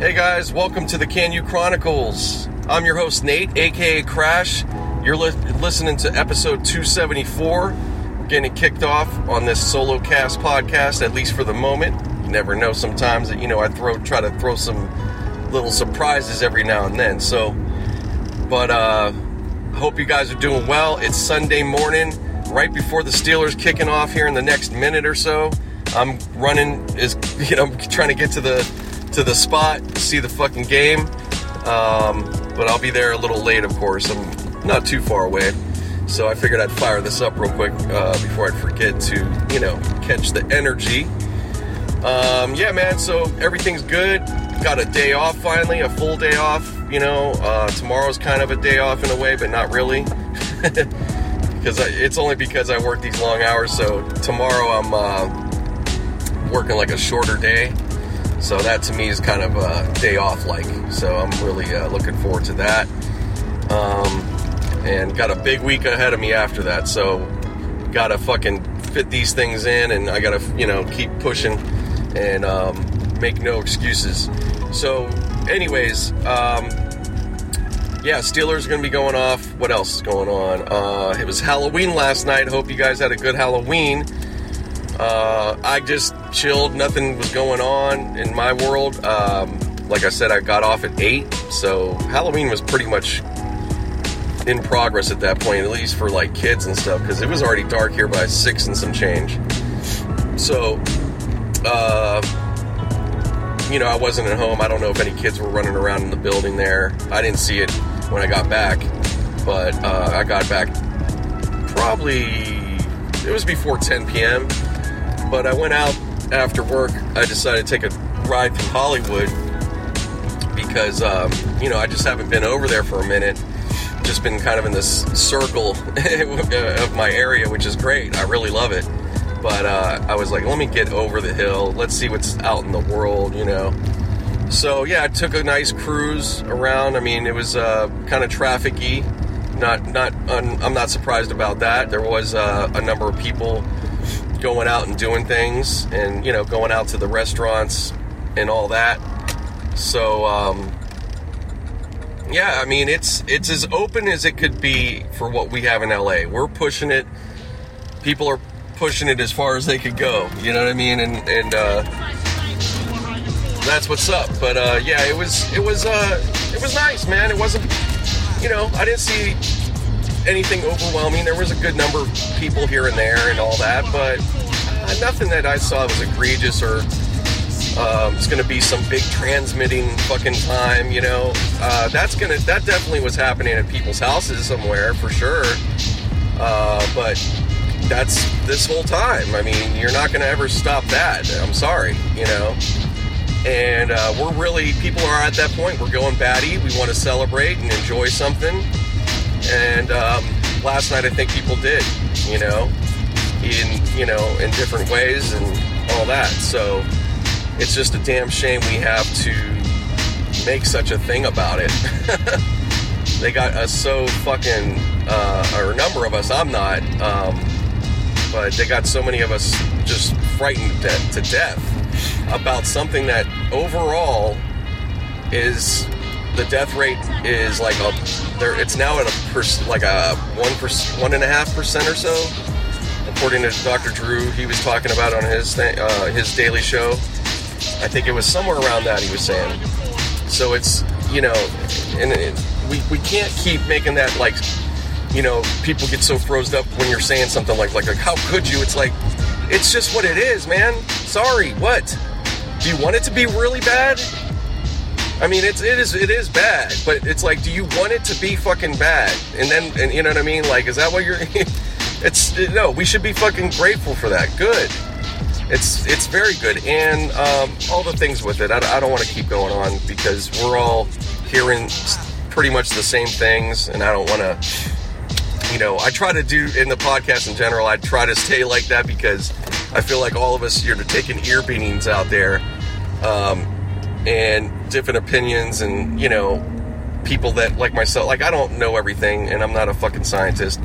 Hey guys, welcome to the Can You Chronicles. I'm your host Nate, aka Crash. You're li- listening to episode 274. We're getting kicked off on this solo cast podcast, at least for the moment. You never know. Sometimes that you know I throw try to throw some little surprises every now and then. So, but uh, hope you guys are doing well. It's Sunday morning, right before the Steelers kicking off here in the next minute or so. I'm running is you know trying to get to the to the spot, see the fucking game. Um, but I'll be there a little late, of course. I'm not too far away. So I figured I'd fire this up real quick uh, before I forget to, you know, catch the energy. Um, yeah, man, so everything's good. Got a day off finally, a full day off. You know, uh, tomorrow's kind of a day off in a way, but not really. Because it's only because I work these long hours. So tomorrow I'm uh, working like a shorter day. So that to me is kind of a day off like. So I'm really uh, looking forward to that. Um, and got a big week ahead of me after that. So gotta fucking fit these things in and I gotta, you know, keep pushing and um, make no excuses. So, anyways, um, yeah, Steelers gonna be going off. What else is going on? Uh, it was Halloween last night. Hope you guys had a good Halloween. Uh, I just chilled. Nothing was going on in my world. Um, like I said, I got off at 8, so Halloween was pretty much in progress at that point, at least for like kids and stuff, because it was already dark here by 6 and some change. So, uh, you know, I wasn't at home. I don't know if any kids were running around in the building there. I didn't see it when I got back, but uh, I got back probably, it was before 10 p.m but I went out after work. I decided to take a ride through Hollywood because, um, you know, I just haven't been over there for a minute. Just been kind of in this circle of my area, which is great. I really love it. But uh, I was like, let me get over the hill. Let's see what's out in the world, you know. So yeah, I took a nice cruise around. I mean, it was uh, kind of trafficy. Not, not. Un- I'm not surprised about that. There was uh, a number of people going out and doing things and you know going out to the restaurants and all that. So um, yeah i mean it's it's as open as it could be for what we have in la we're pushing it. People are pushing it as far as they could go. You know what i mean? And and uh, that's what's up. But uh, yeah it was it was uh, it was nice man. It wasn't you know i didn't see anything overwhelming. There was a good number of people here and there and all that, but uh, nothing that I saw was egregious or um, it's going to be some big transmitting fucking time. You know, uh, that's gonna that definitely was happening at people's houses somewhere for sure. Uh, but that's this whole time. I mean, you're not going to ever stop that. I'm sorry, you know. And uh, we're really people are at that point. We're going batty. We want to celebrate and enjoy something and um, last night I think people did, you know, in you know in different ways and all that. So it's just a damn shame we have to make such a thing about it. they got us so fucking, uh, or a number of us. I'm not, um, but they got so many of us just frightened to, to death about something that overall is the death rate is like a there it's now at a per, like a one percent one and a half percent or so. According to dr drew he was talking about on his thing, uh, his daily show. I think it was somewhere around that he was saying. So it's you know and it, we, we can't keep making that like you know people get so frozen up when you're saying something like like, like how could you? It's like it's just what it is man. Sorry what? Do you want it to be really bad I mean, it's it is it is bad, but it's like, do you want it to be fucking bad? And then, and you know what I mean? Like, is that what you're? it's no. We should be fucking grateful for that. Good. It's it's very good, and um, all the things with it. I, I don't want to keep going on because we're all hearing pretty much the same things, and I don't want to. You know, I try to do in the podcast in general. I try to stay like that because I feel like all of us, you're taking ear beatings out there. Um, and different opinions and you know people that like myself like i don't know everything and i'm not a fucking scientist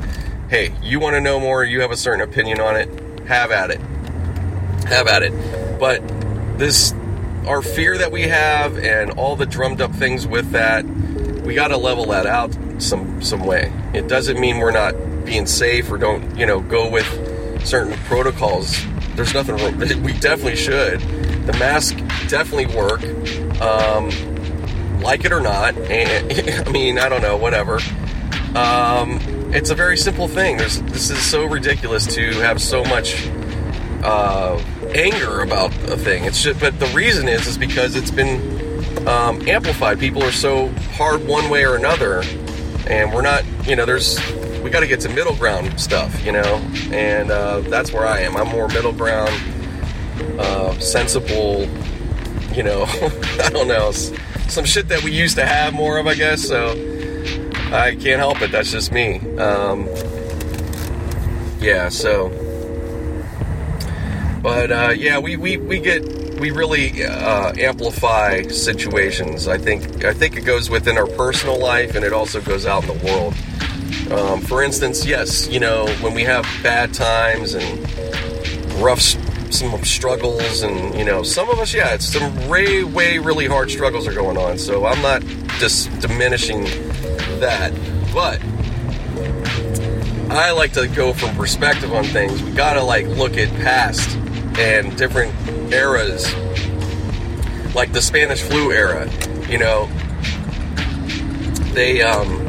hey you want to know more you have a certain opinion on it have at it have at it but this our fear that we have and all the drummed up things with that, we got to level that out some some way. It doesn't mean we're not being safe or don't you know go with certain protocols. There's nothing wrong. We definitely should. The mask definitely work, um, like it or not. And I mean, I don't know, whatever. Um, it's a very simple thing. There's this is so ridiculous to have so much uh, anger about a thing. It's just, but the reason is is because it's been um, amplified. People are so hard one way or another, and we're not. You know, there's we got to get to middle ground stuff. You know, and uh, that's where I am. I'm more middle ground, uh, sensible. You know, I don't know some shit that we used to have more of, I guess. So I can't help it. That's just me. Um, yeah. So but uh, yeah, we, we, we get we really uh, amplify situations. I think I think it goes within our personal life and it also goes out in the world. Um, for instance, yes, you know when we have bad times and rough some struggles and you know some of us yeah it's some way way really hard struggles are going on so i'm not just diminishing that. But i like to go from perspective on things. We gotta like look at past and different eras, like the Spanish flu era, you know, they, um,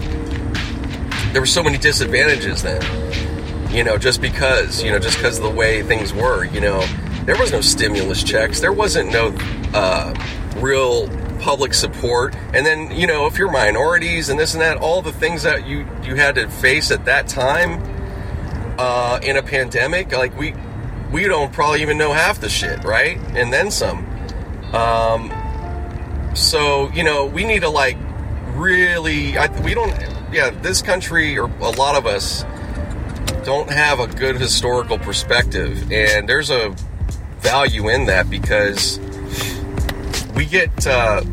there were so many disadvantages then, you know, just because, you know, just because of the way things were, you know, there was no stimulus checks, there wasn't no, uh, real public support and then you know if you're minorities and this and that all the things that you you had to face at that time uh, in a pandemic like we we don't probably even know half the shit, right? And then some. Um, so you know, we need to like really. I, we don't. Yeah, this country or a lot of us don't have a good historical perspective, and there's a value in that because we get uh,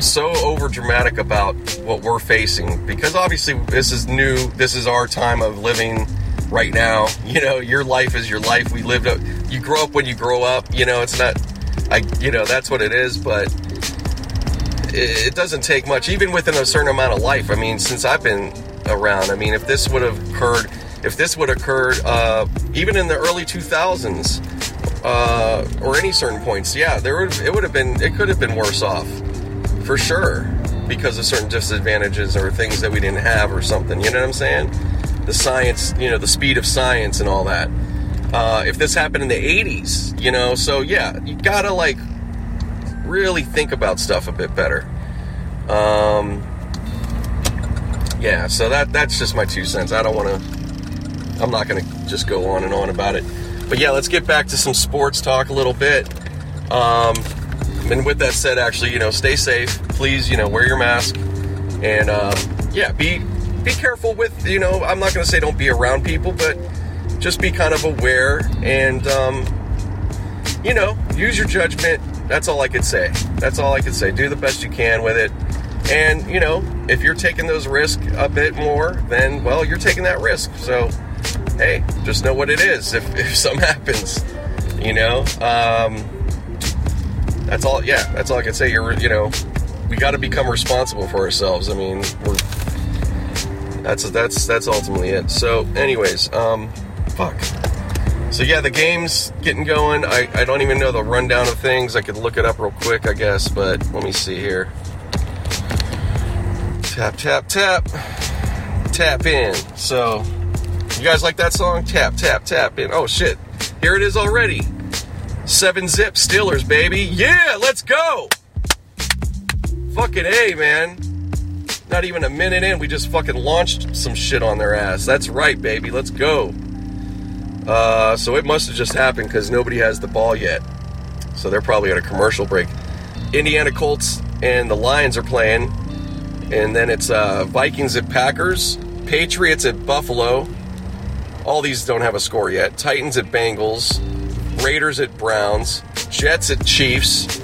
so over dramatic about what we're facing because obviously this is new. This is our time of living right now. You know, your life is your life. We lived up. You grow up when you grow up. You know, it's not. I. You know, that's what it is. But it, it doesn't take much, even within a certain amount of life. I mean, since I've been around. I mean, if this would have occurred, if this would occurred, uh, even in the early 2000s, uh, or any certain points, yeah, there would it would have been it could have been worse off, for sure, because of certain disadvantages or things that we didn't have or something. You know what I'm saying? the science, you know, the speed of science and all that. Uh, if this happened in the 80s, you know, so yeah, you gotta like really think about stuff a bit better. Um, yeah, so that that's just my two cents. I don't want to. I'm not gonna just go on and on about it. But yeah, let's get back to some sports talk a little bit. Um, and with that said, actually, you know, stay safe. Please, you know, wear your mask, and uh, yeah, be be careful with, you know, I'm not going to say don't be around people, but just be kind of aware and, um, you know, use your judgment. That's all I could say. That's all I could say. Do the best you can with it. And, you know, if you're taking those risks a bit more, then, well, you're taking that risk. So, hey, just know what it is if, if something happens, you know? Um, that's all, yeah, that's all I can say. You're, you know, we got to become responsible for ourselves. I mean, we're that's that's that's ultimately it. So, anyways, um, fuck. So yeah, the game's getting going. I, I don't even know the rundown of things. I could look it up real quick, I guess, but let me see here. Tap tap tap. Tap in. So you guys like that song? Tap tap tap in. Oh shit. Here it is already. Seven zip Steelers, baby. Yeah, let's go. Fucking A, man. Not even a minute in, we just fucking launched some shit on their ass. That's right, baby. Let's go. Uh, so it must have just happened because nobody has the ball yet. So they're probably at a commercial break. Indiana Colts and the Lions are playing. And then it's uh, Vikings at Packers, Patriots at Buffalo. All these don't have a score yet. Titans at Bengals, Raiders at Browns, Jets at Chiefs,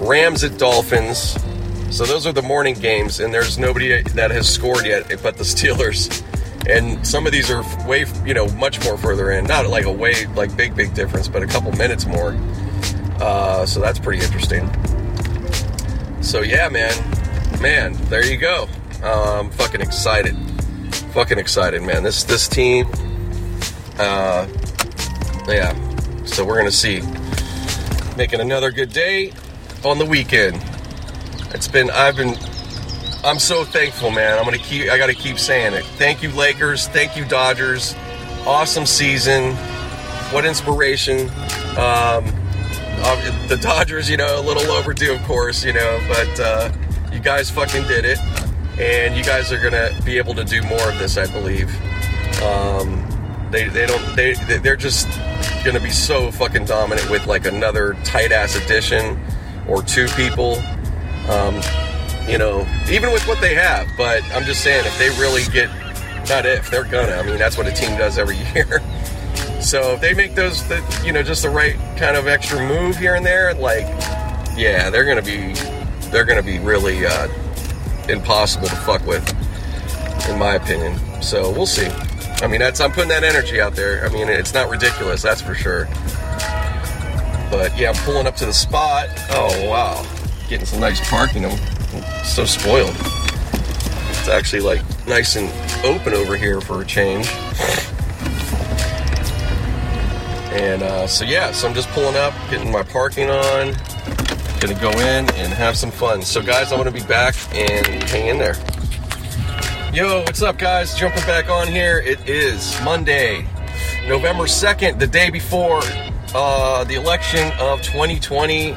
Rams at Dolphins, so those are the morning games, and there's nobody that has scored yet but the Steelers. And some of these are way, you know, much more further in. Not like a way, like big, big difference, but a couple minutes more. Uh, so that's pretty interesting. So yeah, man, man, there you go. I'm fucking excited, fucking excited, man. This this team, uh, yeah. So we're gonna see making another good day on the weekend. It's been I've been I'm so thankful, man. I'm gonna keep I gotta keep saying it. Thank you, Lakers. Thank you, Dodgers. Awesome season. What inspiration. Um, the Dodgers, you know, a little overdue, of course, you know, but uh, you guys fucking did it, and you guys are gonna be able to do more of this, I believe. Um, they they don't they they're just gonna be so fucking dominant with like another tight ass addition or two people. Um, you know, even with what they have. But I'm just saying, if they really get, not if, they're gonna. I mean, that's what a team does every year. So if they make those, the, you know, just the right kind of extra move here and there, like, yeah, they're gonna be, they're gonna be really uh, impossible to fuck with, in my opinion. So we'll see. I mean, that's I'm putting that energy out there. I mean, it's not ridiculous, that's for sure. But yeah, I'm pulling up to the spot. Oh wow, getting some nice parking. I'm so spoiled. It's actually like nice and open over here for a change. And uh, so yeah, so I'm just pulling up, getting my parking on, gonna go in and have some fun. So guys, I'm gonna be back and hang in there. Yo, what's up, guys? Jumping back on here. It is Monday, November 2nd, the day before uh, the election of 2020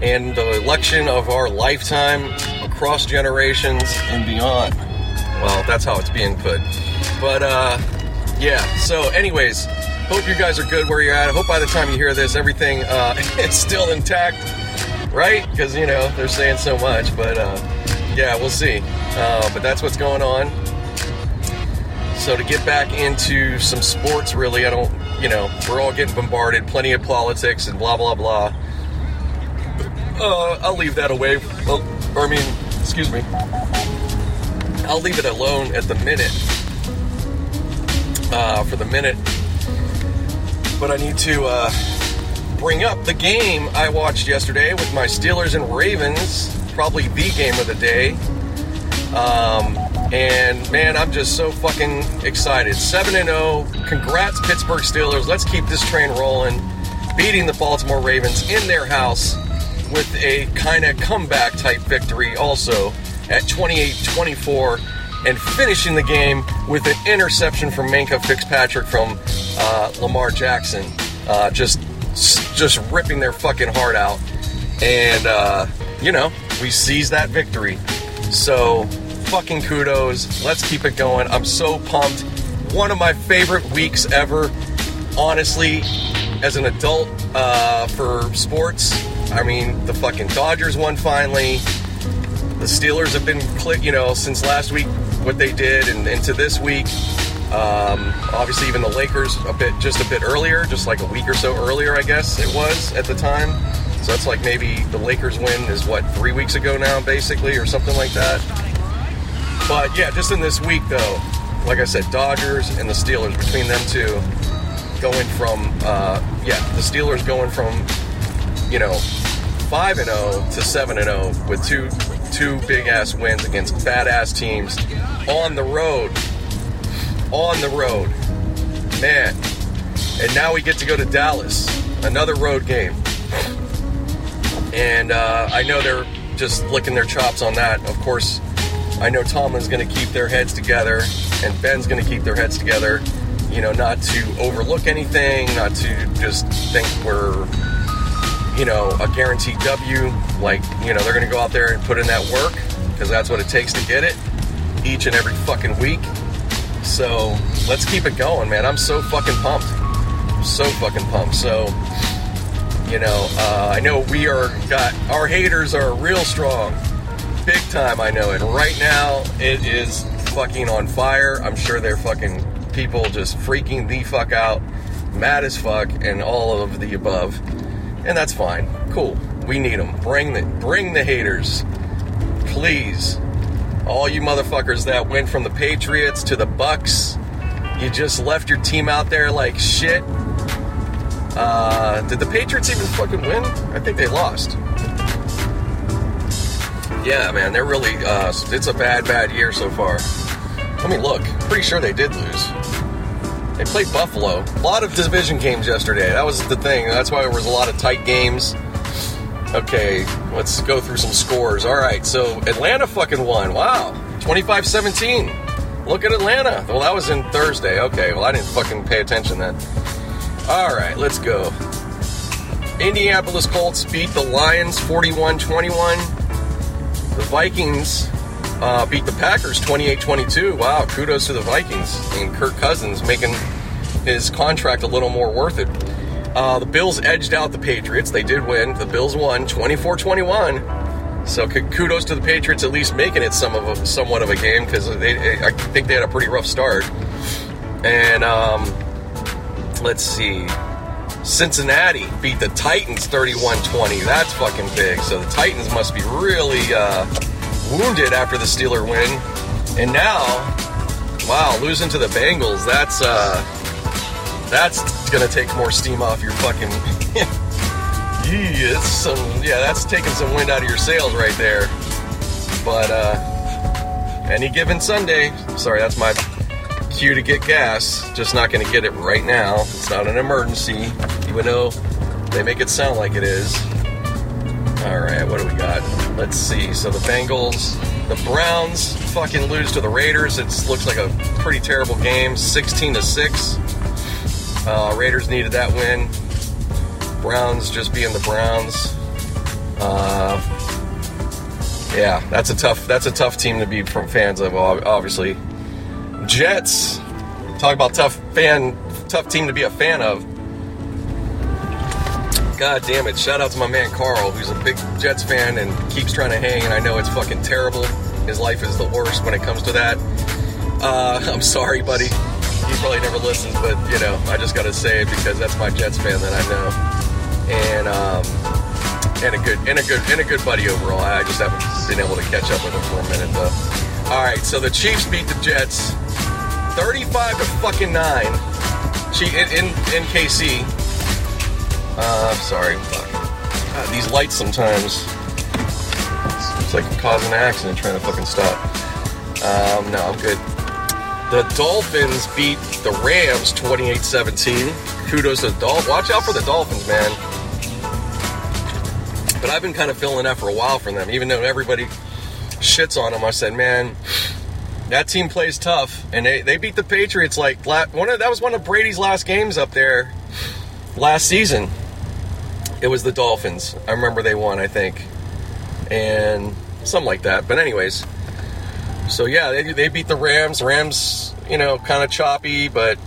and the election of our lifetime across generations and beyond. Well, that's how it's being put. But uh, yeah, so, anyways, hope you guys are good where you're at. I hope by the time you hear this, everything uh, is still intact, right? Because, you know, they're saying so much, but uh, yeah, we'll see. Uh, but that's what's going on. So, to get back into some sports, really, I don't, you know, we're all getting bombarded, plenty of politics and blah, blah, blah. Uh, I'll leave that away. Well, or I mean, excuse me. I'll leave it alone at the minute. Uh, for the minute. But I need to uh, bring up the game I watched yesterday with my Steelers and Ravens. Probably the game of the day. Um, and man, I'm just so fucking excited. 7 0. Congrats, Pittsburgh Steelers. Let's keep this train rolling. Beating the Baltimore Ravens in their house with a kind of comeback type victory also at 28 24 and finishing the game with an interception from Minkah Fitzpatrick from uh, Lamar Jackson. Uh, just just ripping their fucking heart out. And, uh, you know, we seize that victory. So, fucking kudos. Let's keep it going. I'm so pumped. One of my favorite weeks ever, honestly, as an adult uh, for sports. I mean, the fucking Dodgers won finally. The Steelers have been you know, since last week what they did, and into this week. Um, obviously, even the Lakers a bit, just a bit earlier, just like a week or so earlier, I guess it was at the time. So that's like maybe the Lakers win is what three weeks ago now, basically, or something like that. But yeah, just in this week though, like I said, Dodgers and the Steelers between them two, going from uh, yeah, the Steelers going from you know, 5 and 0 to 7 and 0 with two two big ass wins against badass teams on the road. On the road. Man. And now we get to go to Dallas, another road game. And uh, I know they're just licking their chops on that. Of course, I know Tomlin's going to keep their heads together, and Ben's going to keep their heads together. You know, not to overlook anything, not to just think we're you know, a guaranteed W. Like, you know, they're going to go out there and put in that work because that's what it takes to get it each and every fucking week. So let's keep it going, man. I'm so fucking pumped. so fucking pumped. So, you know, uh, I know we are got our haters are real strong, big time. I know it. Right now, it is fucking on fire. I'm sure they're fucking people just freaking the fuck out, mad as fuck, and all of the above and that's fine. Cool. We need them. Bring the bring the haters, please. All you motherfuckers that went from the Patriots to the Bucs, you just left your team out there like shit. Uh, did the Patriots even fucking win? I think they lost. Yeah, man, they're really. Uh, it's a bad, bad year so far. I mean, look. Pretty sure they did lose. They played Buffalo. A lot of division games yesterday. That was the thing. That's why there was a lot of tight games. Okay, let's go through some scores. All right, so Atlanta fucking won. Wow. 25 17. Look at Atlanta. Well, that was in Thursday. Okay, well, I didn't fucking pay attention then. All right, let's go. Indianapolis Colts beat the Lions 41 21. The Vikings uh, beat the Packers 28 22. Wow, kudos to the Vikings. And Kirk Cousins making his contract a little more worth it. Uh, the Bills edged out the Patriots. They did win. The Bills won 24 21. So kudos to the Patriots at least making it some of a, somewhat of a game because I think they had a pretty rough start. And um, let's see. Cincinnati beat the Titans 31 20. That's fucking big. So the Titans must be really uh, wounded after the Steeler win. And now, wow, losing to the Bengals, that's uh, that's gonna take more steam off your fucking. yeah, some, yeah, that's taking some wind out of your sails right there. But uh, any given Sunday, sorry, that's my cue to get gas. Just not gonna get it right now. It's not an emergency, even though they make it sound like it is. All right, what do we got? Let's see. So the Bengals, the Browns fucking lose to the Raiders. It looks like a pretty terrible game, 16 to 6. Uh, Raiders needed that win. Browns just being the Browns. Uh, yeah, that's a tough that's a tough team to be from fans of. Obviously, Jets. Talk about tough fan, tough team to be a fan of. God damn it. Shout out to my man Carl, who's a big Jets fan and keeps trying to hang, and I know it's fucking terrible. His life is the worst when it comes to that. Uh, I'm sorry, buddy. He probably never listens, but you know, I just gotta say it because that's my Jets fan that I know. And um, and a good and a good and a good buddy overall. I just haven't been able to catch up with him for a minute though. All right, so the Chiefs beat the Jets, 35 to fucking nine. in in, in KC. Uh, sorry. God, these lights sometimes. It's like causing an accident trying to fucking stop. Um, no, I'm good. The Dolphins beat the Rams 28 17. Kudos to the Dolphins. Watch out for the Dolphins, man. But I've been kind of feeling that for a while from them. Even though everybody shits on them, I said, man, that team plays tough. And they, they beat the Patriots like one of, that was one of Brady's last games up there last season. It was the Dolphins. I remember they won, I think. And something like that. But, anyways, so yeah, they, they beat the Rams. Rams, you know, kind of choppy, but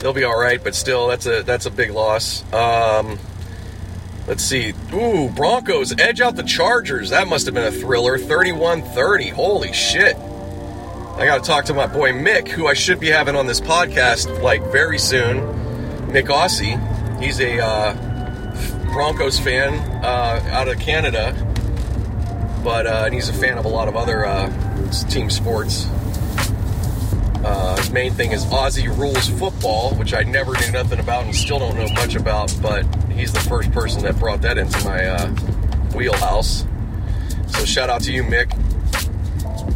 they'll be all right. But still, that's a that's a big loss. Um, let's see. Ooh, Broncos edge out the Chargers. That must have been a thriller. 31-30. Holy shit. I got to talk to my boy Mick, who I should be having on this podcast like very soon. Mick Aussie. He's a uh, Broncos fan uh, out of Canada, but uh, and he's a fan of a lot of other uh, team sports. Uh, his main thing is Aussie rules football, which I never knew nothing about and still don't know much about. But he's the first person that brought that into my uh, wheelhouse. So shout out to you, Mick.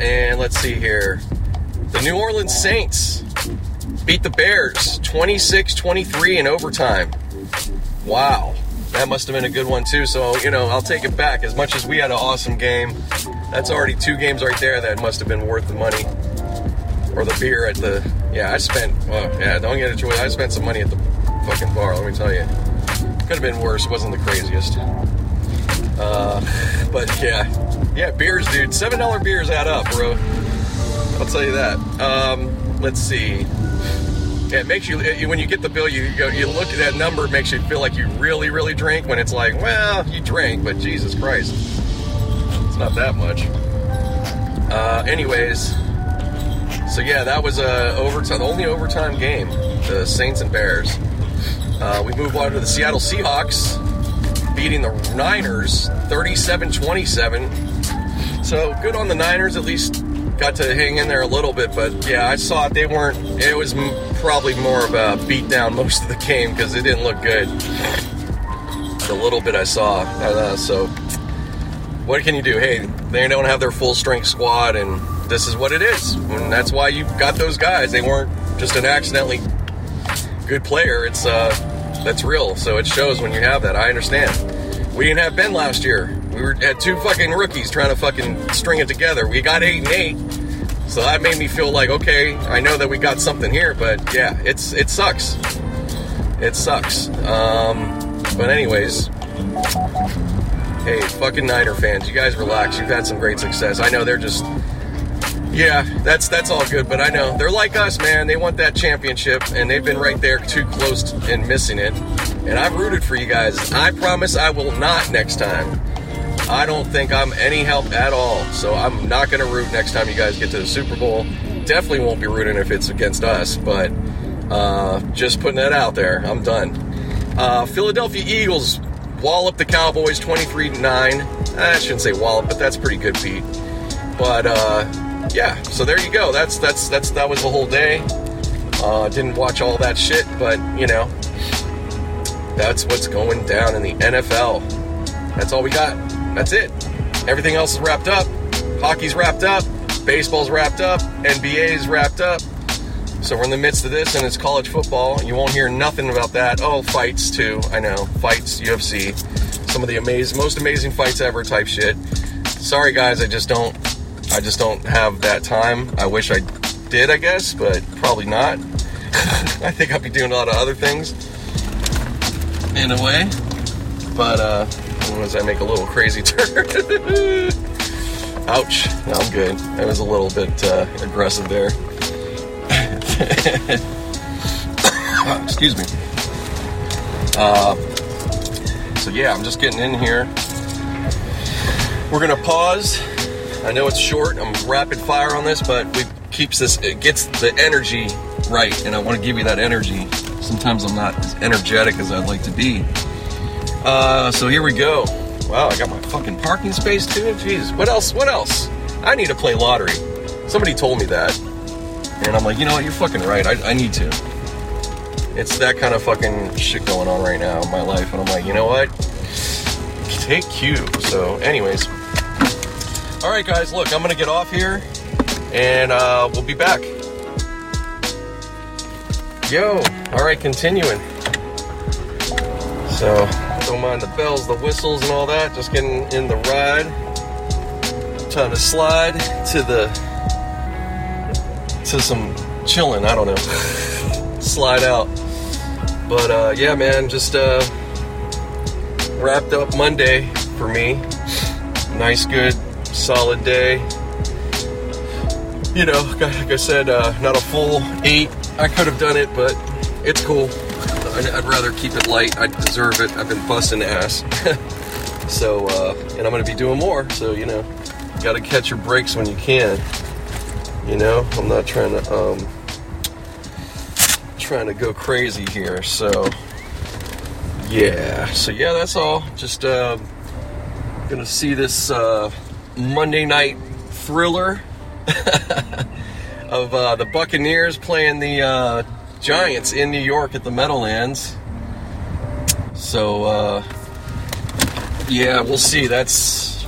And let's see here. The New Orleans Saints beat the Bears 26 23 in overtime. Wow that must have been a good one too. So you know, I'll take it back. As much as we had an awesome game, that's already two games right there that must have been worth the money or the beer at the. Yeah, I spent. Well, yeah, don't get it twisted. I spent some money at the fucking bar. Let me tell you, could have been worse. Wasn't the craziest. Uh, but yeah, yeah, beers, dude. Seven dollar beers add up, bro. I'll tell you that. Um, let's see. Yeah, it makes you when you get the bill, you you look at that number, it makes you feel like you really, really drink. When it's like, well, you drank, but Jesus Christ, it's not that much. Uh, anyways, so yeah, that was a overtime, the only overtime game, the Saints and Bears. Uh, we move on to the Seattle Seahawks beating the Niners 37-27. So good on the Niners, at least got to hang in there a little bit. But yeah, I saw it. They weren't. It was probably more of a beatdown most of the game because it didn't look good. The little bit I saw. Uh, so, what can you do? Hey, they don't have their full strength squad, and this is what it is. And that's why you got those guys. They weren't just an accidentally good player. It's uh, that's real. So it shows when you have that. I understand. We didn't have Ben last year. We were had two fucking rookies trying to fucking string it together. We got eight and eight. So that made me feel like, okay, I know that we got something here, but yeah, it's it sucks. It sucks. Um, but anyways, hey, fucking Niner fans, you guys relax. You've had some great success. I know they're just yeah, that's that's all good, but I know they're like us, man. They want that championship, and they've been right there, too close and missing it. And I've rooted for you guys. I promise I will not next time. I don't think I'm any help at all, so I'm not going to root next time you guys get to the Super Bowl. Definitely won't be rooting if it's against us, but uh, just putting that out there. I'm done. Uh, Philadelphia Eagles wallop the Cowboys 23 9. I shouldn't say wallop, but that's pretty good, beat. But uh, yeah, so there you go. That's that's that's that was the whole day. Uh, didn't watch all that shit, but you know, that's what's going down in the NFL. That's all we got. That's it. Everything else is wrapped up. Hockey's wrapped up. Baseball's wrapped up. NBA's wrapped up. So we're in the midst of this, and it's college football. You won't hear nothing about that. Oh, fights too. I know fights, UFC, some of the amazing, most amazing fights ever type shit. Sorry guys, I just don't, I just don't have that time. I wish I did, I guess, but probably not. I think I'll be doing a lot of other things in a way. But uh, as I make a little crazy turn. Ouch. No, I'm good. I was a little bit uh, aggressive there. Excuse me. Uh, so yeah, I'm just getting in here. We're gonna pause. I know it's short. I'm rapid fire on this, but it keeps this. It gets the energy right, and I want to give you that energy. Sometimes I'm not as energetic as I'd like to be. Uh, so here we go. Wow, I got my fucking parking space too. Jeez, what else? What else? I need to play lottery. Somebody told me that. And I'm like, you know what? You're fucking right. I, I need to. It's that kind of fucking shit going on right now in my life. And I'm like, you know what? Take cue. So, anyways. All right, guys, look, I'm going to get off here and uh, we'll be back. Yo, all right, continuing. So, don't mind the bells, the whistles, and all that. Just getting in the ride. Trying to slide to the to some chilling. I don't know. Slide out. But uh, yeah, man, just uh, wrapped up Monday for me. Nice, good, solid day. You know, like I said, uh, not a full eight. I could have done it, but it's cool. I'd rather keep it light. I deserve it. I've been busting ass. so, uh, and I'm going to be doing more. So, you know, got to catch your breaks when you can. You know, I'm not trying to um trying to go crazy here. So yeah. So yeah, that's all. Just uh gonna see this uh Monday night thriller of uh, the Buccaneers playing the uh, Giants in New York at the Meadowlands. So uh yeah, we'll see. That's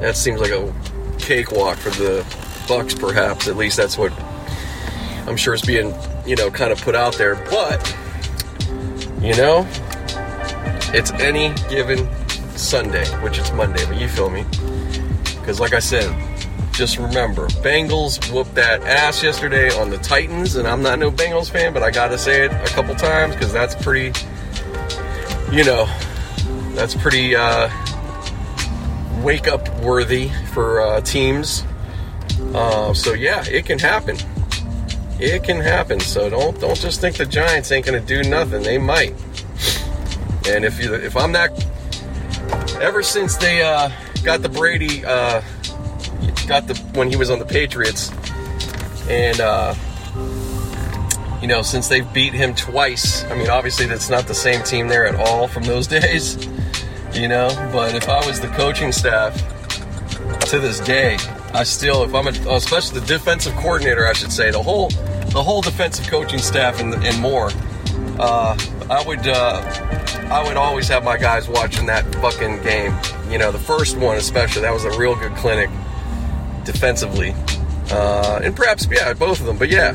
that seems like a cakewalk for the Bucs, perhaps. At least that's what I'm sure is being, you know, kind of put out there. But, you know, it's any given Sunday, which is Monday, but you feel me. Because, like I said, just remember, Bengals whooped that ass yesterday on the Titans, and I'm not no Bengals fan, but I gotta say it a couple times because that's pretty, you know, that's pretty uh, wake up worthy for uh, teams uh, so yeah, it can happen. It can happen. So don't don't just think the Giants ain't gonna do nothing. They might. And if you if I'm not ever since they uh, got the Brady uh, got the when he was on the Patriots, and uh, you know since they've beat him twice. I mean, obviously that's not the same team there at all from those days. You know, but if I was the coaching staff to this day, I still, if I'm a, especially the defensive coordinator, I should say, the whole the whole defensive coaching staff and, and more. Uh, I would uh, I would always have my guys watching that fucking game. You know, the first one especially. That was a real good clinic defensively, uh, and perhaps yeah, both of them. But yeah,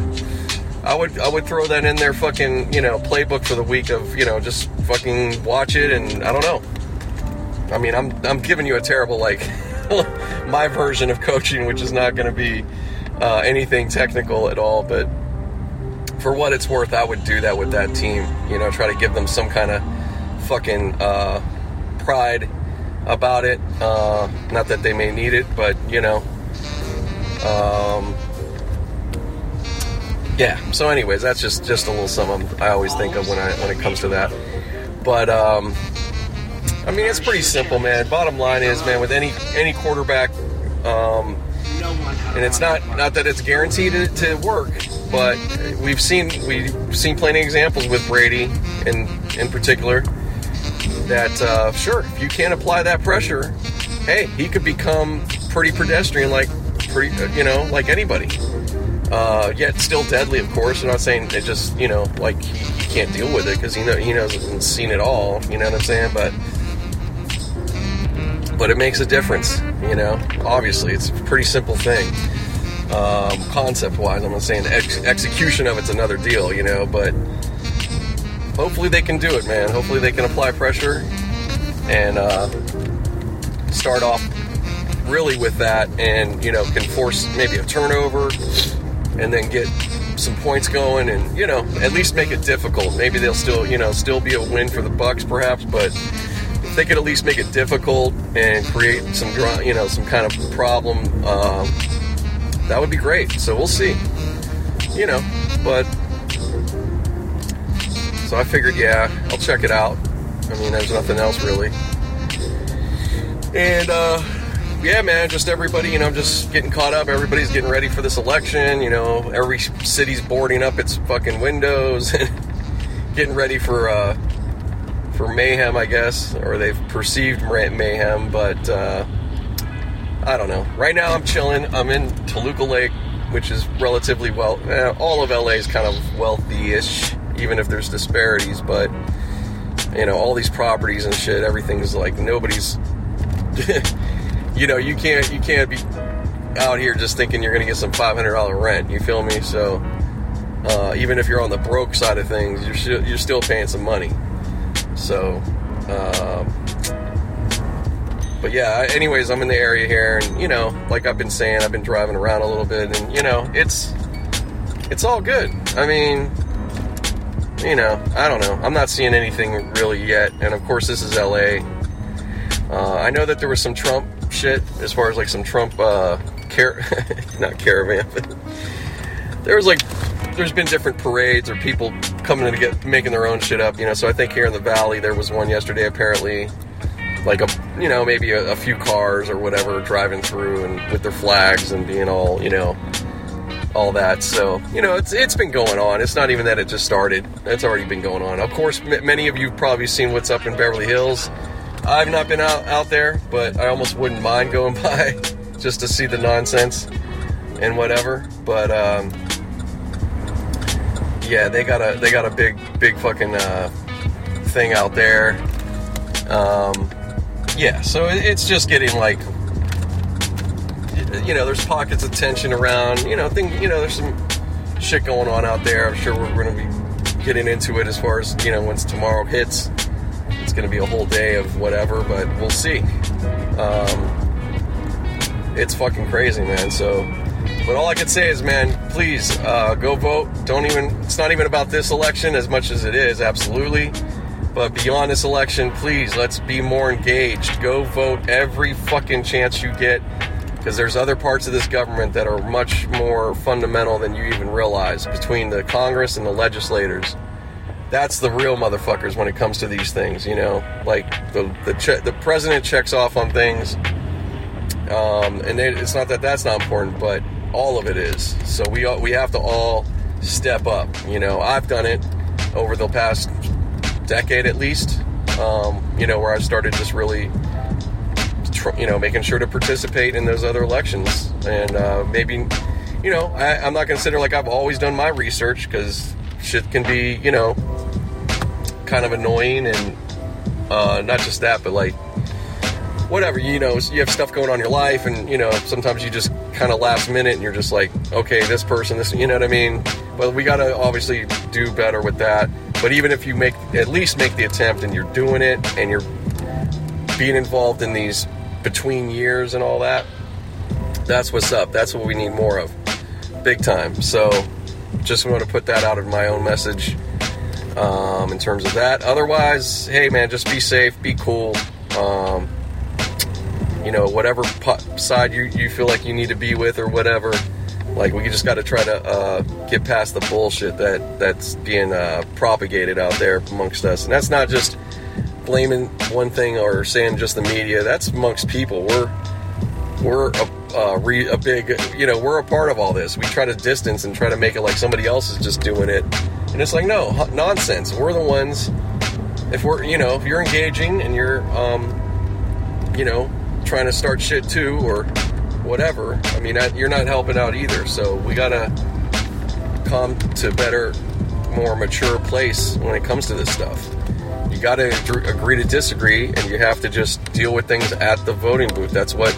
I would I would throw that in their fucking you know playbook for the week of you know just fucking watch it and I don't know. I mean, I'm I'm giving you a terrible like my version of coaching, which is not going to be uh, anything technical at all, but for what it's worth, I would do that with that team. You know, try to give them some kind of fucking uh, pride about it. Uh, not that they may need it, but you know. Um, yeah. So, anyways, that's just just a little something I always think of when I when it comes to that. But um, I mean, it's pretty simple, man. Bottom line is, man, with any any quarterback, um, and it's not not that it's guaranteed to, to work, but we've seen we've seen plenty of examples with Brady, in in particular, that uh, sure if you can't apply that pressure, hey, he could become pretty pedestrian, like pretty you know like anybody. Uh, yet still deadly, of course. I'm not saying it just you know like he, can't deal with it because he know he knows and seen it all. You know what I'm saying? But but it makes a difference. You know, obviously it's a pretty simple thing um, concept wise. I'm not saying ex- execution of it's another deal, you know, but hopefully they can do it, man. Hopefully they can apply pressure and uh, start off really with that and, you know, can force maybe a turnover and then get some points going and, you know, at least make it difficult. Maybe they'll still, you know, still be a win for the Bucs perhaps, but they could at least make it difficult and create some, you know, some kind of problem, um, that would be great. So we'll see. You know, but so I figured, yeah, I'll check it out. I mean, there's nothing else really. And uh, yeah, man, just everybody, you know, I'm just getting caught up. Everybody's getting ready for this election. You know, every city's boarding up its fucking windows and getting ready for uh, for mayhem, I guess, or they've perceived mayhem, but. Uh, I don't know. Right now, I'm chilling. I'm in Toluca Lake, which is relatively well. Eh, all of LA is kind of wealthy-ish, even if there's disparities. But you know, all these properties and shit, everything's like nobody's. you know, you can't you can't be out here just thinking you're gonna get some five hundred dollar rent. You feel me? So uh, even if you're on the broke side of things, you're you're still paying some money. So. Uh, but yeah, anyways, I'm in the area here, and you know, like I've been saying, I've been driving around a little bit, and you know, it's it's all good. I mean, you know, I don't know. I'm not seeing anything really yet, and of course, this is LA. Uh, I know that there was some Trump shit as far as like some Trump uh, car, not caravan, but there was like there's been different parades or people coming to get making their own shit up, you know. So I think here in the valley there was one yesterday apparently like a you know maybe a, a, few cars or whatever driving through and with their flags and being all you know all that so you know it's it's been going on. It's not even that it just started. It's already been going on. Of course m- many of you probably seen what's up in beverly hills. I've not been out out there but i almost wouldn't mind going by just to see the nonsense and whatever but um, yeah they got a they got a big big fucking uh, thing out there. Um, yeah, so it's just getting like, you know, there's pockets of tension around, you know, thing, you know, there's some shit going on out there. I'm sure we're going to be getting into it as far as you know once tomorrow hits. It's going to be a whole day of whatever, but we'll see. Um, it's fucking crazy, man. So, but all I can say is, man, please uh, go vote. Don't even. It's not even about this election as much as it is. Absolutely but beyond this election, please let's be more engaged. Go vote every fucking chance you get because there's other parts of this government that are much more fundamental than you even realize between the Congress and the legislators. That's the real motherfuckers when it comes to these things, you know. Like the the che- the president checks off on things, um, and they, it's not that that's not important, but all of it is. So we we have to all step up. You know, I've done it over the past decade at least. Um, you know, where I started just really, you know, making sure to participate in those other elections, and uh, maybe, you know, I, I'm not going to like I've always done my research because shit can be, you know, kind of annoying and uh, not just that, but like whatever, you know, you have stuff going on in your life and, you know, sometimes you just kind of last minute and you're just like, okay, this person, this, you know what I mean? But we got to obviously do better with that. But even if you make, at least make the attempt and you're doing it and you're being involved in these between years and all that, that's what's up. That's what we need more of. Big time. So just want to put that out of my own message um, in terms of that. Otherwise, hey man, just be safe, be cool. Um, you know, whatever side you, you feel like you need to be with or whatever. Like we just got to try to uh, get past the bullshit that that's being uh, propagated out there amongst us, and that's not just blaming one thing or saying just the media. That's amongst people. We're we're a, re, a big, you know, we're a part of all this. We try to distance and try to make it like somebody else is just doing it, and it's like no nonsense. We're the ones. If we're, you know, if you're engaging and you're, um, you know, trying to start shit too or whatever, I mean, you're not helping out either. So we gotta come to better, more mature place when it comes to this stuff. You gotta agree to disagree, and you have to just deal with things at the voting booth. That's what.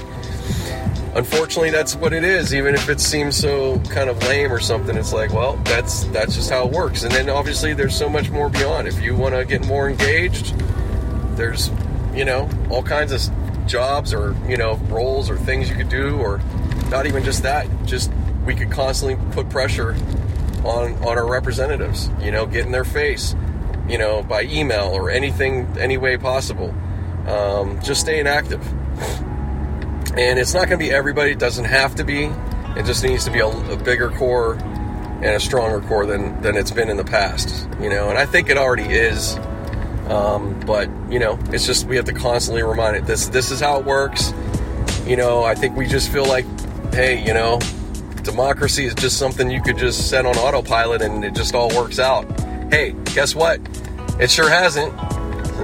Unfortunately, that's what it is. Even if it seems so kind of lame or something, it's like, well, that's that's just how it works. And then obviously, there's so much more beyond. If you want to get more engaged, there's you know all kinds of jobs or you know roles or things you could do or not even just that just we could constantly put pressure on on our representatives you know get in their face you know by email or anything any way possible um, just staying active and it's not going to be everybody it doesn't have to be it just needs to be a, a bigger core and a stronger core than than it's been in the past you know and i think it already is um, but you know, it's just we have to constantly remind it this this is how it works. You know, I think we just feel like, hey, you know, democracy is just something you could just set on autopilot and it just all works out. Hey, guess what? It sure hasn't.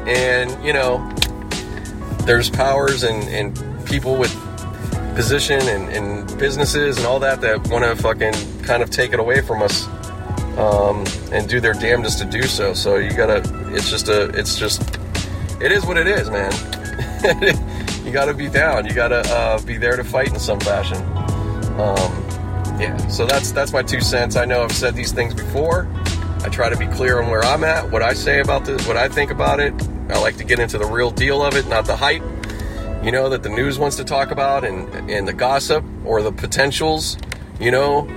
And you know, there's powers and, and people with position and, and businesses and all that that want to fucking kind of take it away from us um, and do their damnedest to do so. So you gotta, it's just a, it's just, it is what it is, man. you gotta be down. You gotta uh, be there to fight in some fashion. Um, yeah. So that's that's my two cents. I know I've said these things before. I try to be clear on where I'm at, what I say about this, what I think about it. I like to get into the real deal of it, not the hype. You know that the news wants to talk about and and the gossip or the potentials. You know,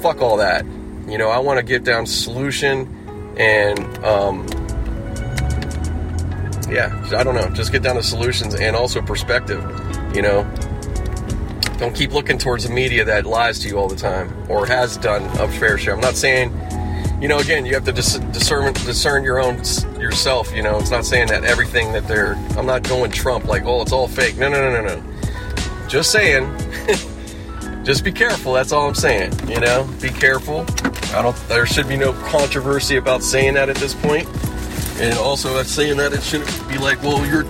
fuck all that. You know, I want to get down solution and, um, yeah, I don't know, just get down to solutions and also perspective. You know, don't keep looking towards the media that lies to you all the time or has done a fair share. I'm not saying, you know, again, you have to dis- discern discern your own yourself. You know, it's not saying that everything that they're. I'm not going Trump like, oh, it's all fake. No, no, no, no, no. Just saying. just be careful. That's all I'm saying. You know, be careful. I don't. There should be no controversy about saying that at this point. And also, that's saying that it shouldn't be like, well, you're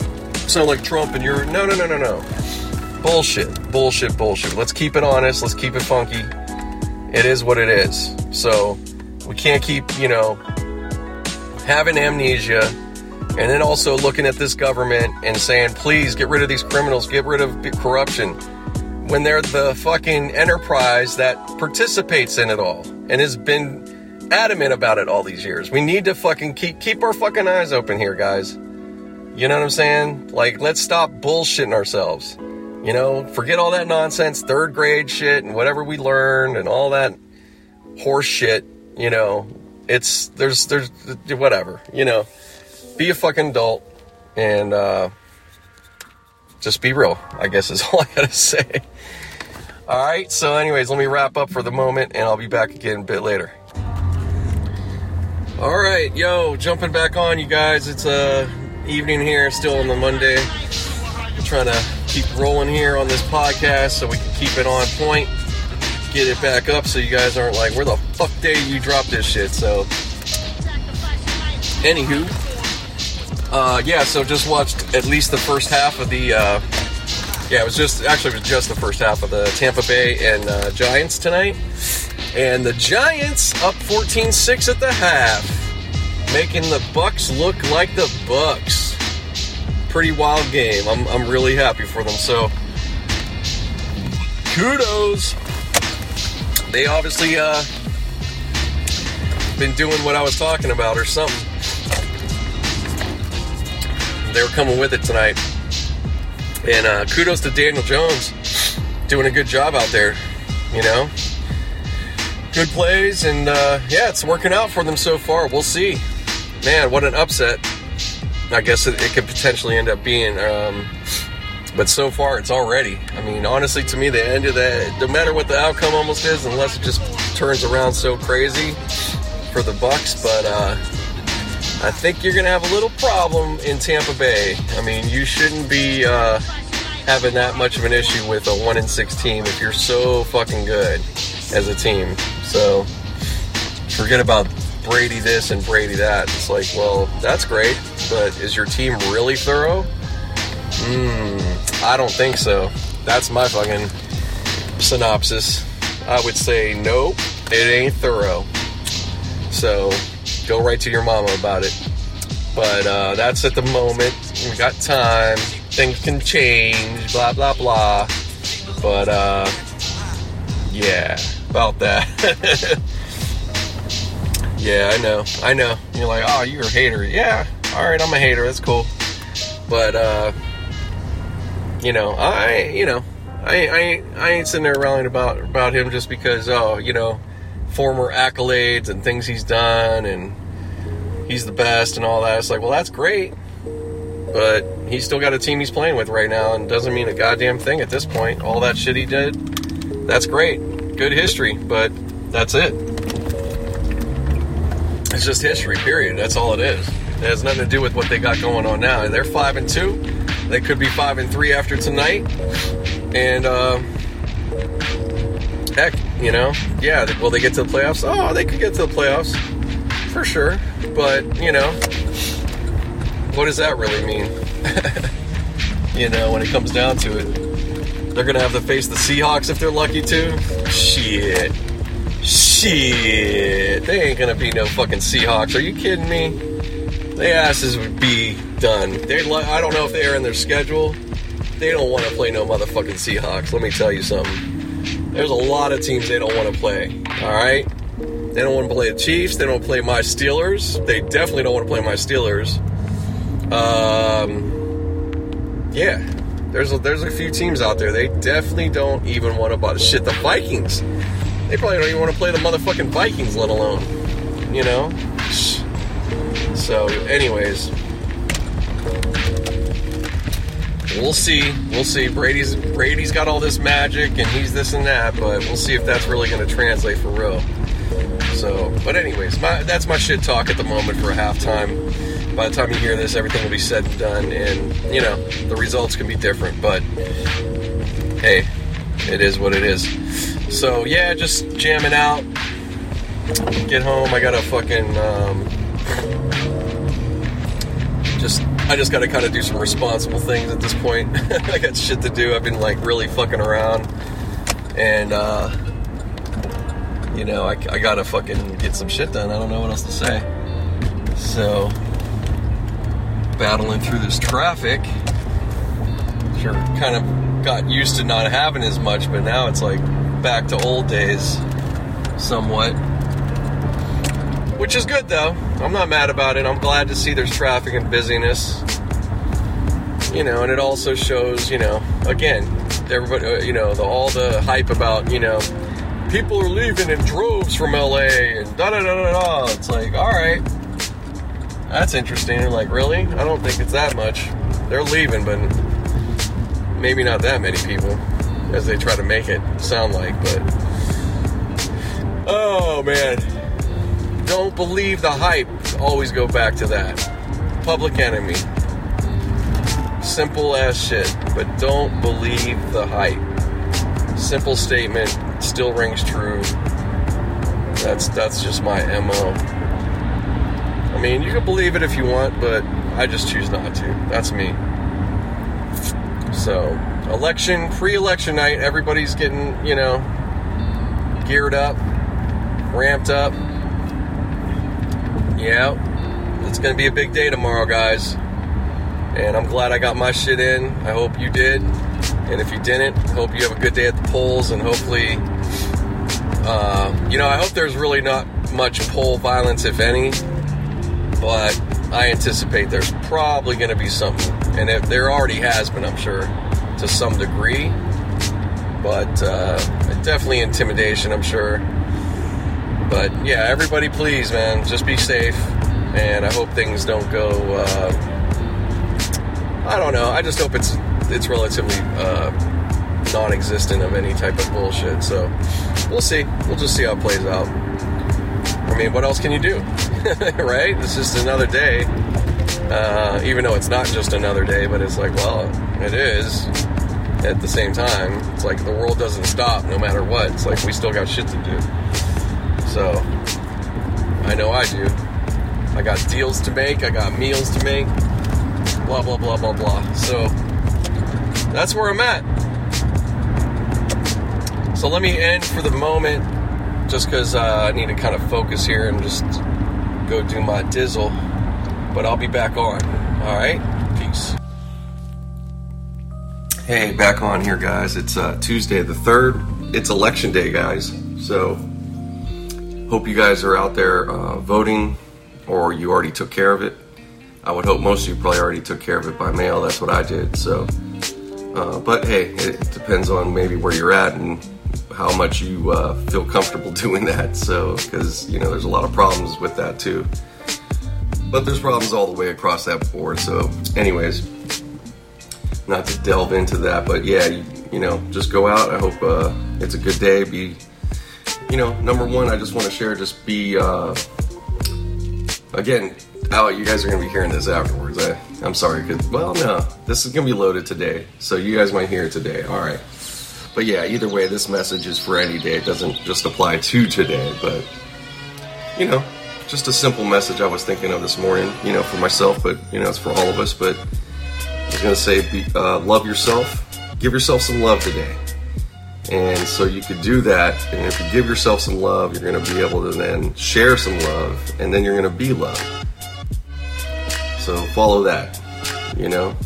sound like Trump, and you're no, no, no, no, no. Bullshit, bullshit, bullshit. Let's keep it honest. Let's keep it funky. It is what it is. So we can't keep, you know, having amnesia and then also looking at this government and saying, please get rid of these criminals, get rid of corruption, when they're the fucking enterprise that participates in it all and has been adamant about it all these years. We need to fucking keep keep our fucking eyes open here, guys. You know what I'm saying? Like, let's stop bullshitting ourselves. You know, forget all that nonsense, third grade shit, and whatever we learned, and all that horse shit. You know, it's there's there's whatever. You know, be a fucking adult and uh, just be real. I guess is all I gotta say. All right, so, anyways, let me wrap up for the moment and I'll be back again a bit later. All right, yo, jumping back on, you guys. It's uh, evening here, still on the Monday. I'm trying to keep rolling here on this podcast so we can keep it on point, get it back up so you guys aren't like, where the fuck day you drop this shit? So, anywho, uh, yeah, so just watched at least the first half of the uh, yeah, it was just actually it was just the first half of the Tampa Bay and uh, Giants tonight, and the Giants up 14-6 at the half, making the Bucs look like the Bucs. Pretty wild game. I'm I'm really happy for them. So kudos. They obviously uh, been doing what I was talking about or something. They were coming with it tonight. And uh, kudos to Daniel Jones doing a good job out there. You know, good plays, and uh, yeah, it's working out for them so far. We'll see. Man, what an upset! I guess it, it could potentially end up being. Um, but so far, it's already. I mean, honestly, to me, the end of that, no matter what the outcome almost is, unless it just turns around so crazy for the Bucs. But uh, I think you're to have a little problem in Tampa Bay. I mean, you shouldn't be uh, having that much of an issue with a one in six team if you're so fucking good as a team. So forget about Brady this and Brady that. It's like, well, that's great, but is your team really thorough? Hmm, I don't think so. That's my fucking synopsis. I would say nope, it ain't thorough. So go right to your mama about it. But uh, that's at the moment. We got time. Things can change. Blah blah blah. But uh, yeah, about that. yeah, I know. I know. You're like, oh, you're a hater. Yeah. All right, I'm a hater. That's cool. But uh, you know, I you know, I I I ain't sitting there rallying about about him just because oh, you know, former accolades and things he's done and he's the best and all that. It's like, well, that's great, but he's still got a team he's playing with right now, and doesn't mean a goddamn thing at this point. All that shit he did, that's great, good history, but that's it. It's just history, period. That's all it is. It has nothing to do with what they got going on now. They're five and two. They could be five and three after tonight, and uh, heck, you know, yeah. Will they get to the playoffs? Oh, they could get to the playoffs for sure. But you know, what does that really mean? you know, when it comes down to it, they're gonna have to face the Seahawks if they're lucky to. Shit, shit. They ain't gonna be no fucking Seahawks. Are you kidding me? They asses would be done. They, I don't know if they are in their schedule. They don't want to play no motherfucking Seahawks. Let me tell you something. There's a lot of teams they don't want to play. All right. They don't want to play the Chiefs. They don't play my Steelers. They definitely don't want to play my Steelers. Um, yeah, there's a, there's a few teams out there. They definitely don't even want to buy shit. The Vikings. They probably don't even want to play the motherfucking Vikings, let alone, you know. So, anyways, we'll see. We'll see. Brady's Brady's got all this magic and he's this and that, but we'll see if that's really going to translate for real. So, but anyways, my, that's my shit talk at the moment for a halftime. By the time you hear this, everything will be said and done, and you know the results can be different. But hey, it is what it is. So yeah, just jamming out. Get home. I gotta fucking um, I just gotta kind of do some responsible things at this point. I got shit to do. I've been like really fucking around, and uh, you know, I, I gotta fucking get some shit done. I don't know what else to say. So, battling through this traffic. Sure, kind of got used to not having as much, but now it's like back to old days somewhat. Which is good though. I'm not mad about it. I'm glad to see there's traffic and busyness. You know, and it also shows, you know, again, everybody, uh, you know, the, all the hype about, you know, people are leaving in droves from LA and da da da da da. It's like, all right, that's interesting. And like, really? I don't think it's that much. They're leaving, but maybe not that many people as they try to make it sound like. But oh man, don't believe the hype. Always go back to that. Public Enemy. Simple as shit, but don't believe the hype. Simple statement still rings true. That's that's just my MO. I mean, you can believe it if you want, but I just choose not to. That's me. So, election, pre-election night, everybody's getting, you know, geared up, ramped up. Yeah, it's going to be a big day tomorrow, guys. And I'm glad I got my shit in. I hope you did. And if you didn't, hope you have a good day at the polls and hopefully, uh, you know, I hope there's really not much poll violence, if any. But I anticipate there's probably going to be something. And if there already has been, I'm sure, to some degree. But uh, definitely intimidation, I'm sure. But yeah, everybody, please, man, just be safe. And I hope things don't go. Uh, I don't know. I just hope it's it's relatively uh, non-existent of any type of bullshit. So we'll see. We'll just see how it plays out. I mean, what else can you do, right? It's just another day. Uh, even though it's not just another day, but it's like, well, it is. At the same time, it's like the world doesn't stop no matter what. It's like we still got shit to do. So I know I do. I got deals to make. I got meals to make. Blah blah blah blah blah. So that's where I'm at. So let me end for the moment, just because uh, I need to kind of focus here and just go do my dizzle. But I'll be back on. All right, peace. Hey, back on here, guys. It's uh, Tuesday the third. It's election day, guys. So hope you guys are out there uh, voting, or you already took care of it. I would hope most of you probably already took care of it by mail. That's what I did. So uh, but hey, it depends on maybe where you're at and how much you uh, feel comfortable doing that. So, because you know, there's a lot of problems with that too. But there's problems all the way across that board. So, anyways, not to delve into that, but yeah, you, you know, just go out. I hope uh, it's a good day. Be, you know, number one, I just want to share. Just be, uh, again, Oh, you guys are going to be hearing this afterwards. I, I'm sorry, because, well, no, this is going to be loaded today. So you guys might hear it today. All right. But yeah, either way, this message is for any day. It doesn't just apply to today, but, you know, just a simple message I was thinking of this morning, you know, for myself, but, you know, it's for all of us. But I was going to say, be, uh, love yourself. Give yourself some love today. And so you could do that. And if you give yourself some love, you're going to be able to then share some love, and then you're going to be loved. So follow that. You know,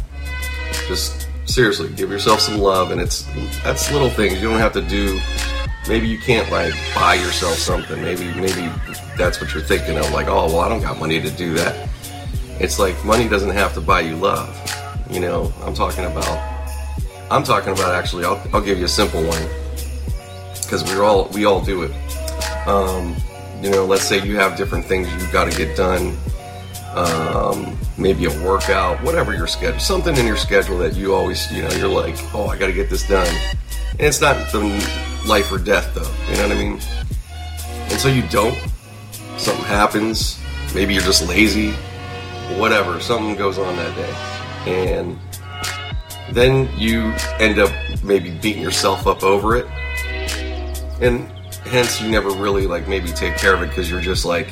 just seriously give yourself some love, and it's that's little things. You don't have to do. Maybe you can't like buy yourself something. Maybe maybe that's what you're thinking of. Like, oh well, I don't got money to do that. It's like money doesn't have to buy you love. You know, I'm talking about. I'm talking about actually. I'll, I'll give you a simple one because we're all we all do it. Um, you know, let's say you have different things you've got to get done um, maybe a workout, whatever your schedule, something in your schedule that you always, you know, you're like, oh, I got to get this done. And it's not the life or death, though. You know what I mean? And so you don't. Something happens. Maybe you're just lazy. Whatever. Something goes on that day. And then you end up maybe beating yourself up over it. And hence you never really like maybe take care of it because you're just like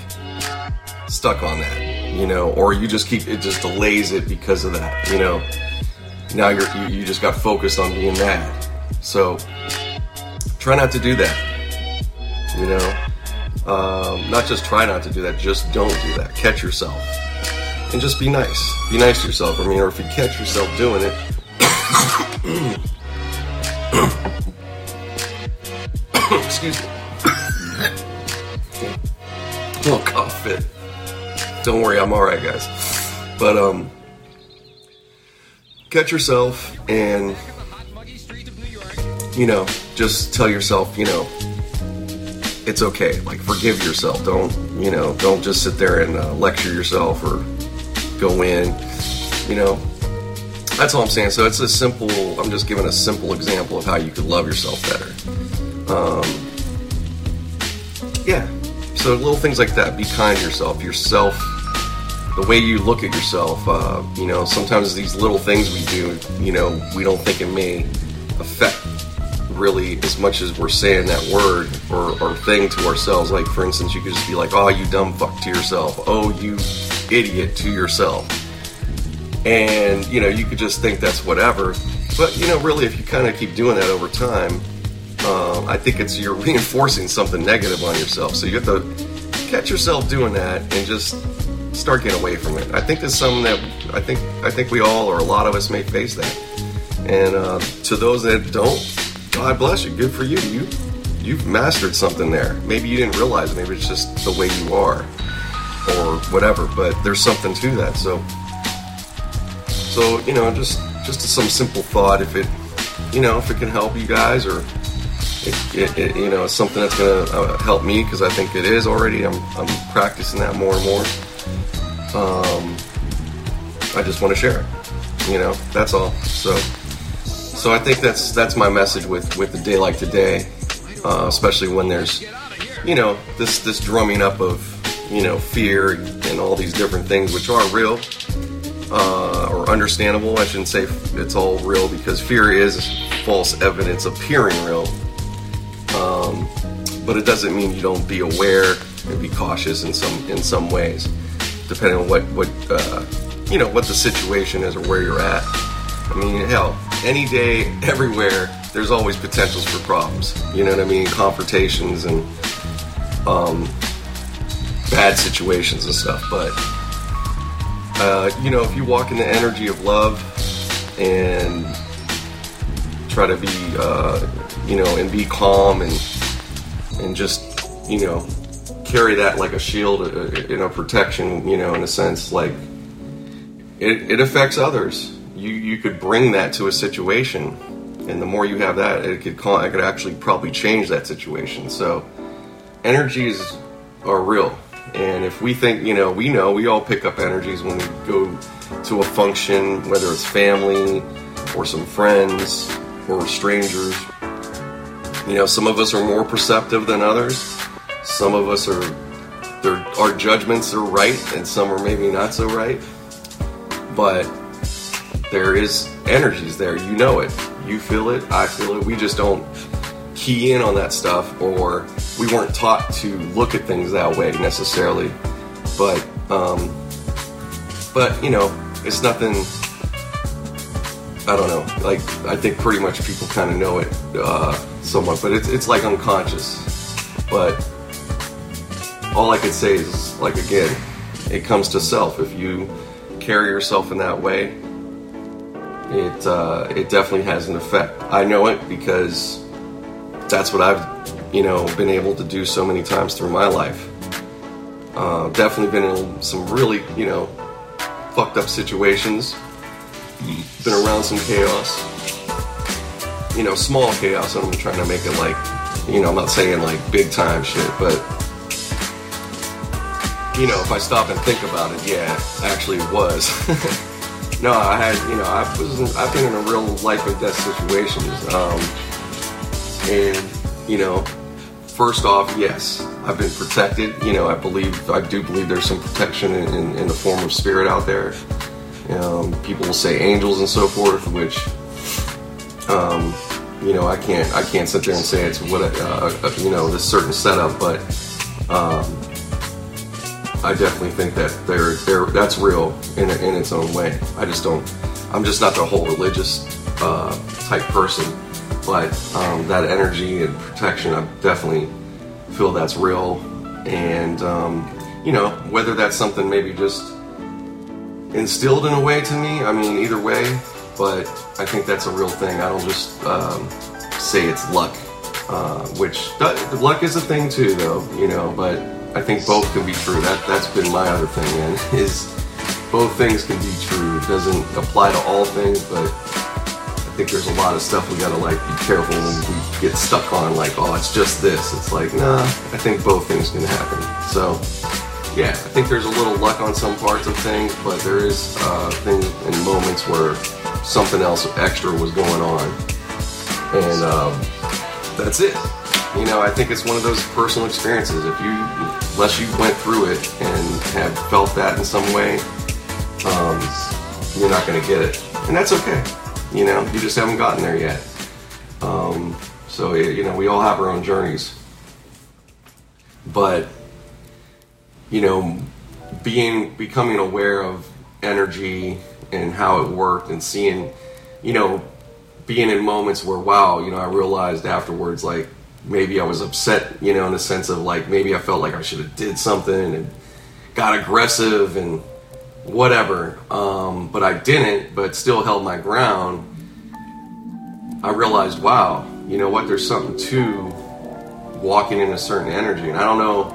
stuck on that you know, or you just keep it just delays it because of that, you know. Now you're you, you just got focused on being mad. So try not to do that. You know, um, not just try not to do that, just don't do that. Catch yourself and just be nice. Be nice to yourself. I mean, or if you catch yourself doing it. Excuse me. little cough fit. Don't worry, I'm all right, guys. But um, catch yourself and you know, just tell yourself, you know, it's okay. Like forgive yourself. Don't you know? Don't just sit there and uh, lecture yourself or go in. You know, that's all I'm saying. So it's a simple. I'm just giving a simple example of how you could love yourself better. Um, yeah. So little things like that. Be kind to yourself. Yourself the way you look at yourself. Uh, you know, sometimes these little things we do, you know, we don't think it may affect really as much as we're saying that word or, or thing to ourselves. Like, for instance, you could just be like, oh, you dumb fuck to yourself. Oh, you idiot to yourself. And, you know, you could just think that's whatever. but you know, really, if you kind of keep doing that over time, uh, I think it's you're reinforcing something negative on yourself. So you have to catch yourself doing that and just start getting away from it. I think that's something that I think I think we all or a lot of us may face that. And uh, to those that don't, God bless you. Good for you. You you've mastered something there. Maybe you didn't realize. Maybe it's just the way you are, or whatever. But there's something to that. So so you know, just just some simple thought. If it you know if it can help you guys or it, it, it, you know, something that's to uh, help me because I think it is already. I'm, I'm practicing that more and more. Um, I just want to share it. You know, that's all. So, so I think that's that's my message with with a day like today, uh, especially when there's, you know, this this drumming up of you know fear and all these different things which are real uh, or understandable. I shouldn't say it's all real because fear is false evidence appearing real. Um, but it doesn't mean you don't be aware and be cautious in some in some ways depending on what what uh, you know what the situation is or where you're at. I mean, hell, any day, everywhere, there's always potentials for problems. You know what I mean? Confrontations and um, bad situations and stuff. But uh, you know, if you walk in the energy of love and try to be, uh, you know, and be calm and and just you know carry that like a shield you know, protection, you know, in a sense, like it, it affects others. You you could bring that to a situation, and the more you have that, it could call, it could actually probably change that situation. So energies are real, and if we think, you know, we know we all pick up energies when we go to a function, whether it's family or some friends or strangers. You know, some of us are more perceptive than others some of us are, our judgments are right, and some are maybe not so right. But there is energies there. You know it. You feel it. I feel it. We just don't key in on that stuff, or we weren't taught to look at things that way necessarily. But, um, but you know, it's nothing. I don't know. Like I think pretty much people kind of know it uh, somewhat, but it's it's like unconscious. But all I could say is, like, again, it comes to self. If you carry yourself in that way, it uh, it definitely has an effect. I know it because that's what I've you know been able to do so many times through my life. Uh, definitely been in some really you know fucked up situations. Been around some chaos. You know, small chaos. I'm trying to make it like you know I'm not saying like big time shit, but you know, if I stop and think about it, yeah, actually was. no, I had, you know, I was, I've been in a real life or death situations, um, and you know, first off, yes, I've been protected. You know, I believe, I do believe there's some protection in, in, in the form of spirit out there. Um, people will say angels and so forth, which, um, you know, I can't, I can't sit there and say it's what, a, uh, a, you know, this certain setup, but. Um, I definitely think that they're, they're that's real in, in its own way. I just don't. I'm just not the whole religious uh, type person, but um, that energy and protection, I definitely feel that's real. And um, you know, whether that's something maybe just instilled in a way to me. I mean, either way, but I think that's a real thing. I don't just um, say it's luck, uh, which luck is a thing too, though. You know, but I think both can be true. That that's been my other thing, man. Is both things can be true. It doesn't apply to all things, but think there's a lot of stuff we gotta like be careful when we get stuck on. Like, oh, it's just this. It's like, nah. I think both things can happen. So, yeah, I think there's a little luck on some parts of things, but there is uh, things and moments where something else extra was going on, and um, that's it you know, I think it's one of those personal experiences. If you, unless you went through it and have felt that in some way, um, you're not going to get it, and that's okay. You know, you just haven't gotten there yet. Um, so you know, we all have our own journeys, but you know, being becoming aware of energy and how it worked, and seeing, you know, being in moments where, wow, you know, I realized afterwards, like maybe I was upset, you know, in the sense of like maybe I felt like I should have did something and got aggressive and whatever. Um, but I didn't, but still held my ground. I realized, wow, you know what? There's something to walking in a certain energy, and I don't know.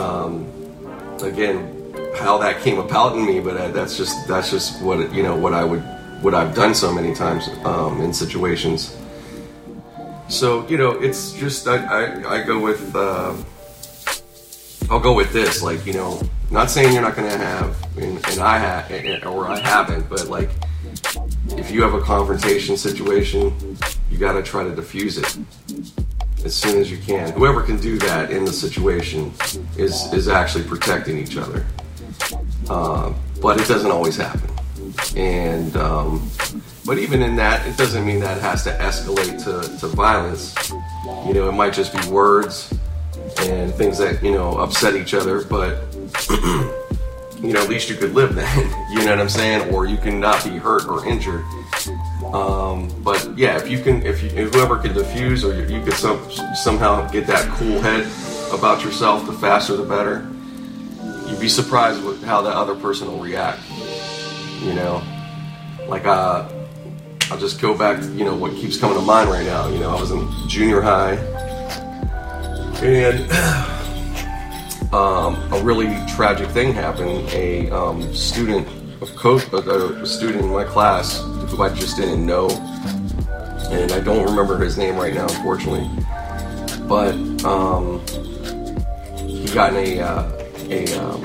Um, again, how that came about in me, but uh, that's just that's just what you know what I would what I've done so many times um, in situations. So you know, it's just I I, I go with uh, I'll go with this like you know, not saying you're not going to have and, and I have or I haven't, but like if you have a confrontation situation, you got to try to diffuse it as soon as you can. Whoever can do that in the situation is is actually protecting each other. Uh, but it doesn't always happen. And um, but even in that, it doesn't mean that it has to escalate to, to violence. You know, it might just be words and things that you know upset each other, but. you know, at least you could live then. you know what I'm saying? Or you can not be hurt or injured. Um, but yeah, if you can, if, you, if whoever can diffuse or you, you could some, somehow get that cool head about yourself, the faster the better you'd be surprised with how that other person will react. You know, like uh, I'll just go back. To, you know, what keeps coming to mind right now. You know, I was in junior high, and um, a really tragic thing happened. A um, student of coach, a student in my class who I just didn't know, and I don't remember his name right now, unfortunately. But um, he got in a uh, a um,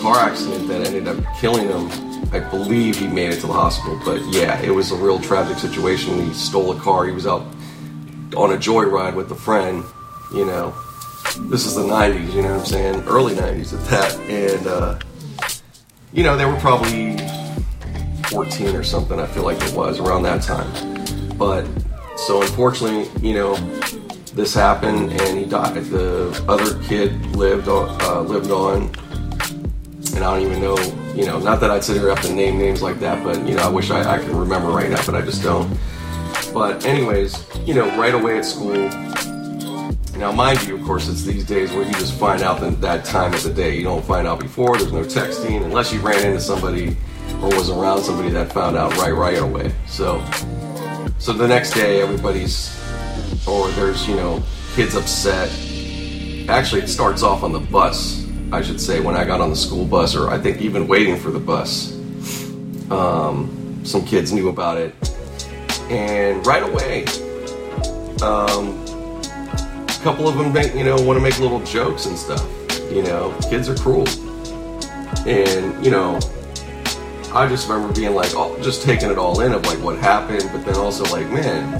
car accident that ended up killing him. I believe he made it to the hospital, but yeah, it was a real tragic situation. He stole a car. He was out on a joyride with a friend. You know, this is the '90s. You know what I'm saying? Early '90s at that, and uh, you know they were probably 14 or something. I feel like it was around that time. But so unfortunately, you know, this happened and he died. The other kid lived on, uh, lived on, and I don't even know. You know, not that I'd sit here up and name names like that, but you know, I wish I, I could remember right now, but I just don't. But anyways, you know, right away at school. Now, mind you, of course, it's these days where you just find out that, that time of the day. You don't find out before. There's no texting unless you ran into somebody or was around somebody that found out right right away. So, so the next day, everybody's or there's, you know, kids upset. Actually, it starts off on the bus, I should say, when I got on the school bus, or I think even waiting for the bus. Um, some kids knew about it. And right away, um, couple of them, make, you know, want to make little jokes and stuff. You know, kids are cruel. And, you know, I just remember being like, oh, just taking it all in of like what happened, but then also like, man,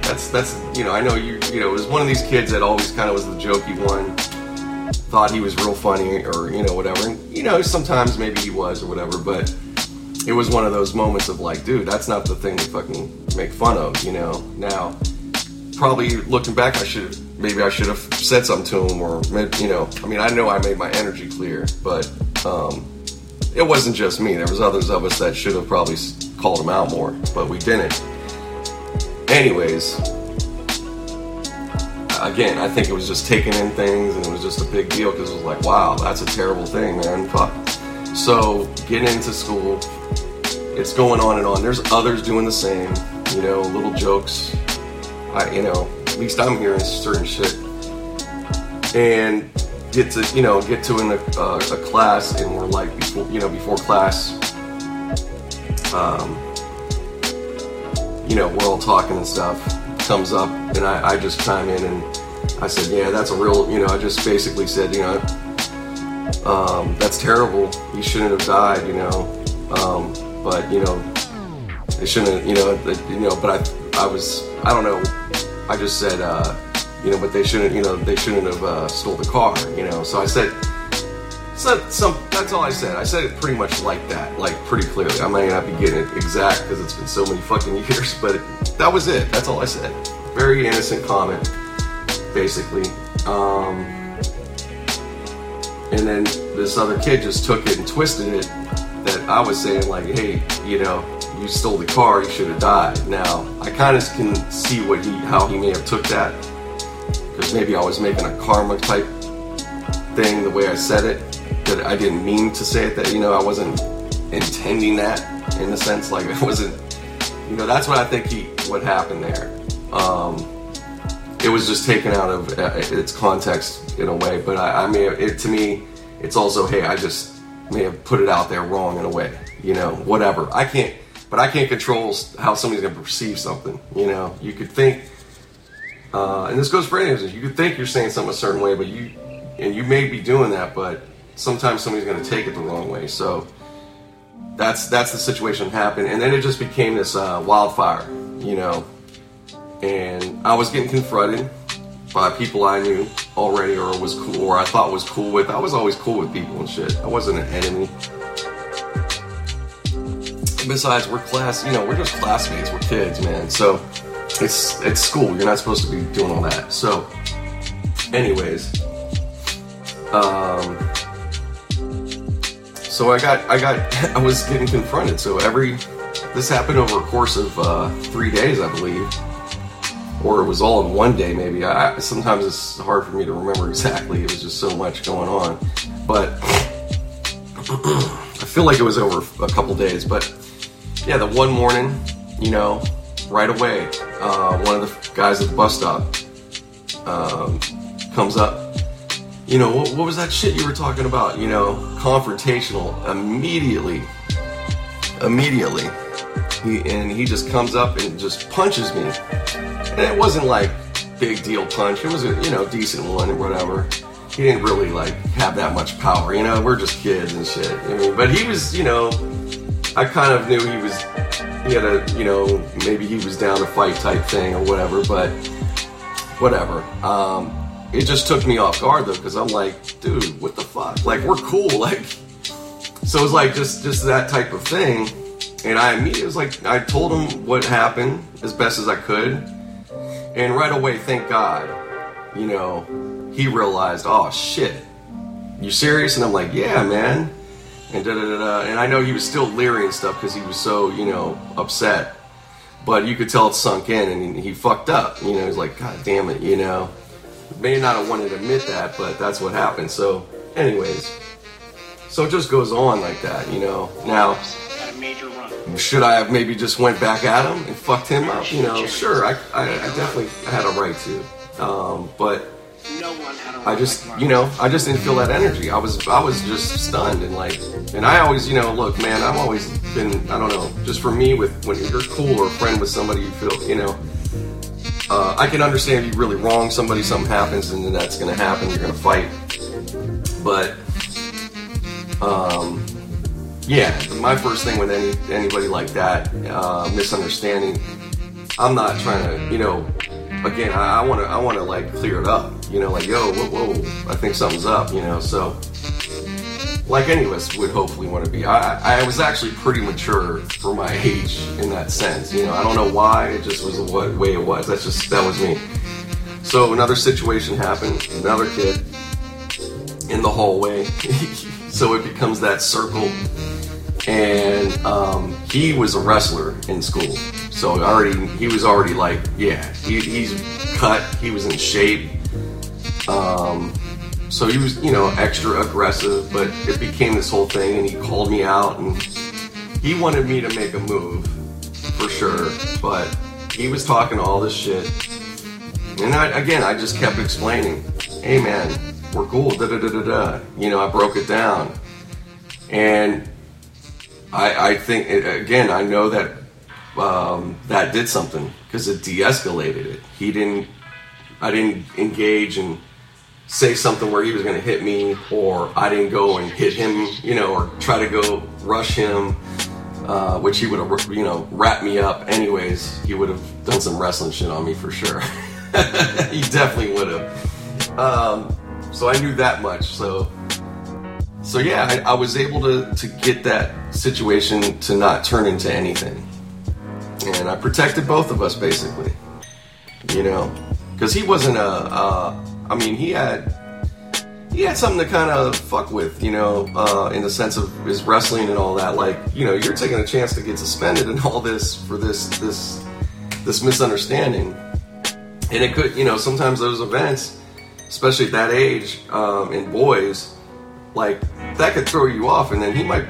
that's that's you know I know you you know it was one of these kids that always kind of was the jokey one. Thought he was real funny or you know whatever. And you know sometimes maybe he was or whatever, but it was one of those moments of like, dude, that's not the thing to fucking make fun of. You know now. Probably looking back, I should maybe I should have said something to him, or you know, I mean, I know I made my energy clear, but um, it wasn't just me. There was others of us that should have probably called him out more, but we didn't. Anyways, again, I think it was just taking in things and it was just a big deal because it was like, wow, that's a terrible thing, man. Fuck. So, getting into school, it's going on and on. There's others doing the same, you know, little jokes. I, you know, at least I'm hearing certain shit. And get to, you know, get to in a, uh, a class and we're like, before, you know, before class, um, you know, we're all talking and stuff, comes up, and I, I just chime in and I said, yeah, that's a real, you know, I just basically said, you know, um, that's terrible. You shouldn't have died, you know. Um, but you know, it shouldn't, you know, you know. But I, I was, I don't know. I just said, uh, you know, but they shouldn't, you know, they shouldn't have uh, stole the car, you know. So I said, so, some, that's all I said. I said it pretty much like that, like pretty clearly. I might not be getting it exact because it's been so many fucking years, but it, that was it. That's all I said. Very innocent comment, basically. Um, and then this other kid just took it and twisted it that I was saying like, hey, you know, you stole the car, you should have died. Now I kind of can see what he, how he may have took that, because maybe I was making a karma type thing the way I said it. That I didn't mean to say it. That you know, I wasn't intending that in a sense. Like it wasn't, you know, that's what I think he what happened there. Um, it was just taken out of uh, its context in a way. But I, I mean, it, to me, it's also, hey, I just may have put it out there wrong in a way. You know, whatever. I can't, but I can't control how somebody's going to perceive something. You know, you could think, uh, and this goes for any You could think you're saying something a certain way, but you, and you may be doing that, but sometimes somebody's going to take it the wrong way. So that's that's the situation that happened, and then it just became this uh, wildfire. You know, and I was getting confronted by people I knew already or was cool or I thought was cool with. I was always cool with people and shit. I wasn't an enemy. Besides, we're class, you know, we're just classmates, we're kids, man. So it's it's school. You're not supposed to be doing all that. So, anyways, um, so I got I got I was getting confronted. So every this happened over a course of uh, three days, I believe or it was all in one day maybe. I, sometimes it's hard for me to remember exactly. It was just so much going on, but I feel like it was over a couple days. But yeah, the one morning, you know, right away, uh, one of the guys at the bus stop um, comes up. You know, what, what was that shit you were talking about? You know, confrontational immediately. Immediately. He, and he just comes up and just punches me it wasn't like big deal punch. It was a you know decent one or whatever. He didn't really like have that much power. You know, we're just kids and shit. I mean, but he was you know, I kind of knew he was. He had a you know maybe he was down to fight type thing or whatever. But whatever. Um, it just took me off guard though because I'm like, dude, what the fuck? Like we're cool. Like so it was like just just that type of thing. And I immediately was like, I told him what happened as best as I could and right away, thank God, you know, he realized, oh shit, you serious? And I'm like, yeah, man. And da da da. And I know he was still leery and stuff because he was so, you know, upset. But you could tell it sunk in and he, he fucked up. You know, he's like, God damn it, you know. May not have wanted to admit that, but that's what happened. So, anyways, so it just goes on like that, you know. Now, should I have maybe just went back at him and fucked him up? You know, sure, I, I, I definitely had a right to. Um, but I just, you know, I just didn't feel that energy. I was, I was just stunned and like, and I always, you know, look, man, I've always been, I don't know, just for me, with when you're cool or a friend with somebody, you feel, you know, uh, I can understand if you really wrong somebody, something happens, and then that's going to happen. You're going to fight, but um, yeah, my first thing with any anybody like that, uh, misunderstanding, I'm not trying to, you know, again, I want to, I want to like clear it up, you know, like, yo, whoa, whoa, I think something's up, you know, so like any of us would hopefully want to be. I, I was actually pretty mature for my age in that sense, you know, I don't know why, it just was the way it was, that's just, that was me. So another situation happened, another kid in the hallway, so it becomes that circle and um, he was a wrestler in school. So already he was already like, yeah, he, he's cut. He was in shape. Um, so he was, you know, extra aggressive. But it became this whole thing, and he called me out, and he wanted me to make a move for sure. But he was talking all this shit, and I, again, I just kept explaining, hey man, we're cool, da da da da da. You know, I broke it down, and I, I think again, I know that um, that did something because it de-escalated it. He didn't. I didn't engage and say something where he was going to hit me, or I didn't go and hit him, you know, or try to go rush him, uh, which he would have, you know, wrapped me up. Anyways, he would have done some wrestling shit on me for sure. he definitely would have. Um, so I knew that much. So so yeah, I, I, was able to, to get that situation to not turn into anything. And I protected both of us basically, you know, because he wasn't a, uh, I mean, he had, he had something to kind of fuck with, you know, uh, in the sense of his wrestling and all that. Like, you know, you're taking a chance to get suspended and all this for this this this misunderstanding. And it could, you know, sometimes those events, especially at that age, um, in boys, like that could throw you off, and then he might,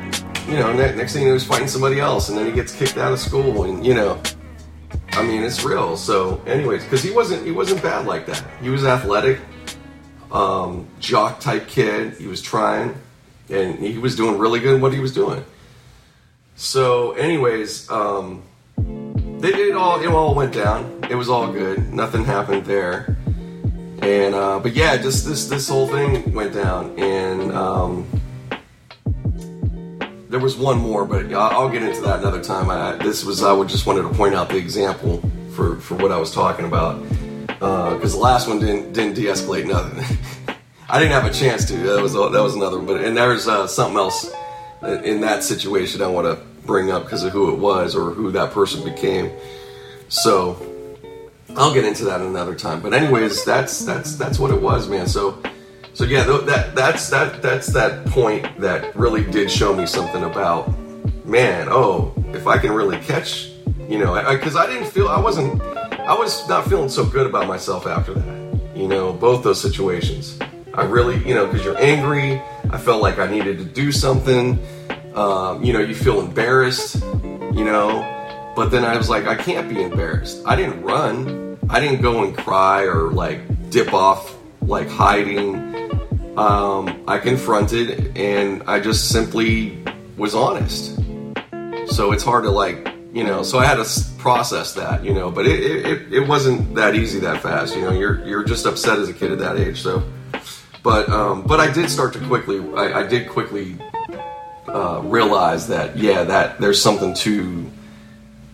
you know, next thing you know, he's fighting somebody else, and then he gets kicked out of school, and you know, I mean, it's real. So, anyways, because he wasn't he wasn't bad like that. He was athletic um, jock type kid. He was trying, and he was doing really good in what he was doing. So, anyways, um, they it all it all went down. It was all good. Nothing happened there. And uh, but yeah, just this this whole thing went down, and um, there was one more, but I'll get into that another time. I, this was I would just wanted to point out the example for for what I was talking about because uh, the last one didn't didn't de-escalate nothing. I didn't have a chance to. That was that was another one. But and there's uh, something else in that situation I want to bring up because of who it was or who that person became. So I'll get into that another time. But anyways, that's that's that's what it was, man. So so yeah, that that's that that's that point that really did show me something about man. Oh, if I can really catch, you know, because I, I, I didn't feel I wasn't I was not feeling so good about myself after that. You know, both those situations. I really, you know, because you're angry. I felt like I needed to do something. Um, you know, you feel embarrassed, you know. But then I was like, I can't be embarrassed. I didn't run. I didn't go and cry or like dip off, like hiding. Um, I confronted and I just simply was honest. So it's hard to like you know so i had to process that you know but it, it, it wasn't that easy that fast you know you're you're just upset as a kid at that age so but um, but i did start to quickly i, I did quickly uh, realize that yeah that there's something to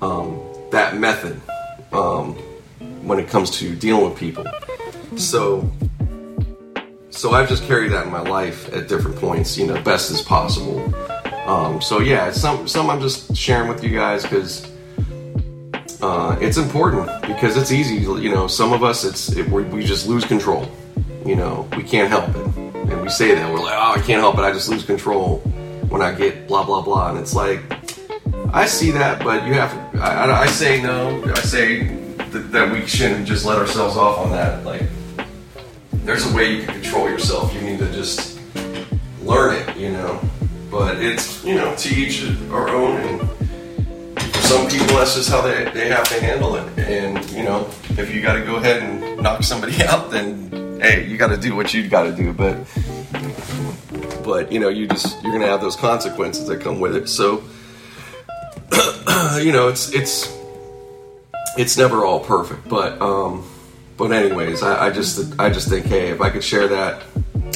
um, that method um, when it comes to dealing with people so so i've just carried that in my life at different points you know best as possible um, so yeah, some some I'm just sharing with you guys because uh, it's important because it's easy. You know, some of us it's it, we just lose control. You know, we can't help it, and we say that we're like, oh, I can't help it. I just lose control when I get blah blah blah, and it's like I see that, but you have to. I, I say no. I say th- that we shouldn't just let ourselves off on that. Like, there's a way you can control yourself. You need to just learn it. You know. But it's, you know, to each our own. And for some people, that's just how they, they have to handle it. And, you know, if you got to go ahead and knock somebody out, then, hey, you got to do what you got to do. But, but, you know, you just, you're to have those consequences that come with it. So, you know, it's, it's, it's never all perfect. But, um, but anyways, I, I just, I just think, hey, if I could share that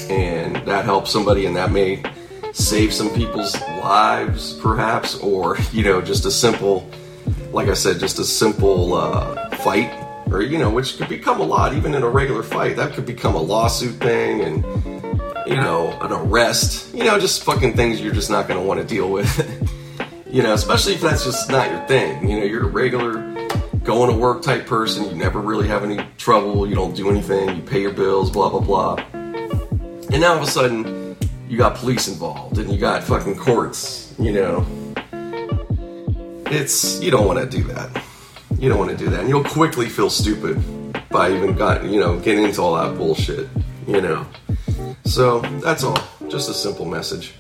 and that helps somebody and that may, save some people's lives, perhaps, or you know, just a simple, like I said, just a simple uh, fight, or you know, which could become a lot, even in a regular fight. That could become a lawsuit thing, and you know, an arrest. You know, just fucking things you're just not going to want to deal with. you know, especially if that's just not your thing. You know, you're a regular going to work type person. You never really have any trouble. You don't do anything. You pay your bills. Blah blah blah. And now all of a sudden you got police involved and you got fucking courts, you know. It's you don't want to do that. You don't want to do that, and you'll quickly feel stupid by even got you know getting into all that bullshit, you know. So that's all. Just a simple message.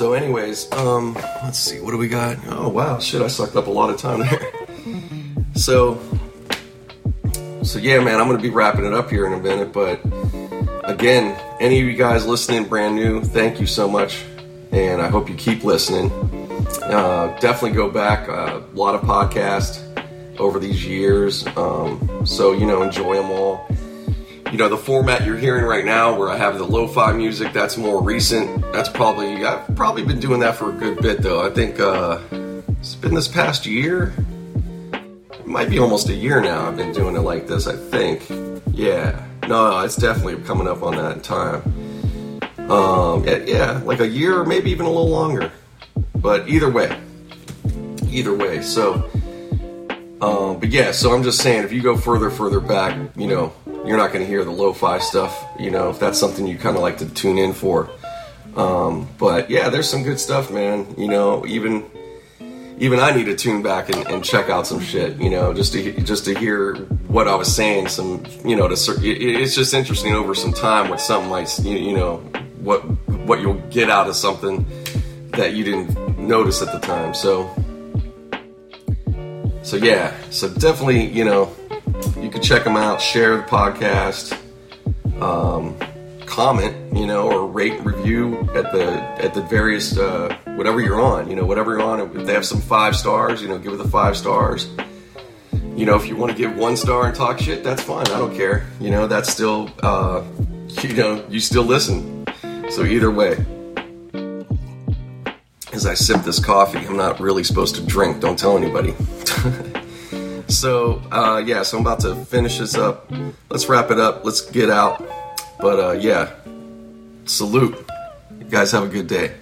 So, anyways, um, let's see, what do we got? Oh wow, shit, I sucked up a lot of time there. So, so yeah, man, I'm gonna be wrapping it up here in a minute, but again, any of you guys listening brand new, thank you so much, and I hope you keep listening. Uh, definitely go back. Uh, a lot of podcasts over these years, um, so you know, enjoy them all. You know, the format you're hearing right now, where I have the lo-fi music, that's more recent. That's probably I've probably been doing that for a good bit, though. I think uh, it's been this past year it might be almost a year now I've been doing it like this, I think. Yeah. No, it's definitely coming up on that time. Um, yeah, like a year maybe even a little longer. But either way, either way. So, Um, but yeah, so I'm just saying, if you go further, further back, you know, you're not going to hear the lo-fi stuff. You know, if that's something you kind of like to tune in for. Um, but yeah, there's some good stuff, man. You know, even even I need to tune back and, and, check out some shit. You know, just to just to hear what I was saying. Some, you know, to it's just interesting over some time what something you, you know what what you'll get out of something that you didn't notice at the time. So so yeah, so definitely, you know, you can check them out, share the podcast, um, comment, you know, or rate review at the at the various uh, whatever you're on, you know, whatever you're on. If they have some five stars, you know, give it the five stars. You know, if you want to give one star and talk shit, that's fine. I don't care. You know, that's still, uh, you know, you still listen. So either way as I sip this coffee. I'm not really supposed to drink. Don't tell anybody. so uh, yeah, so I'm about to finish this up. Let's wrap it up. Let's get out. But uh, yeah, salute. You guys have a good day.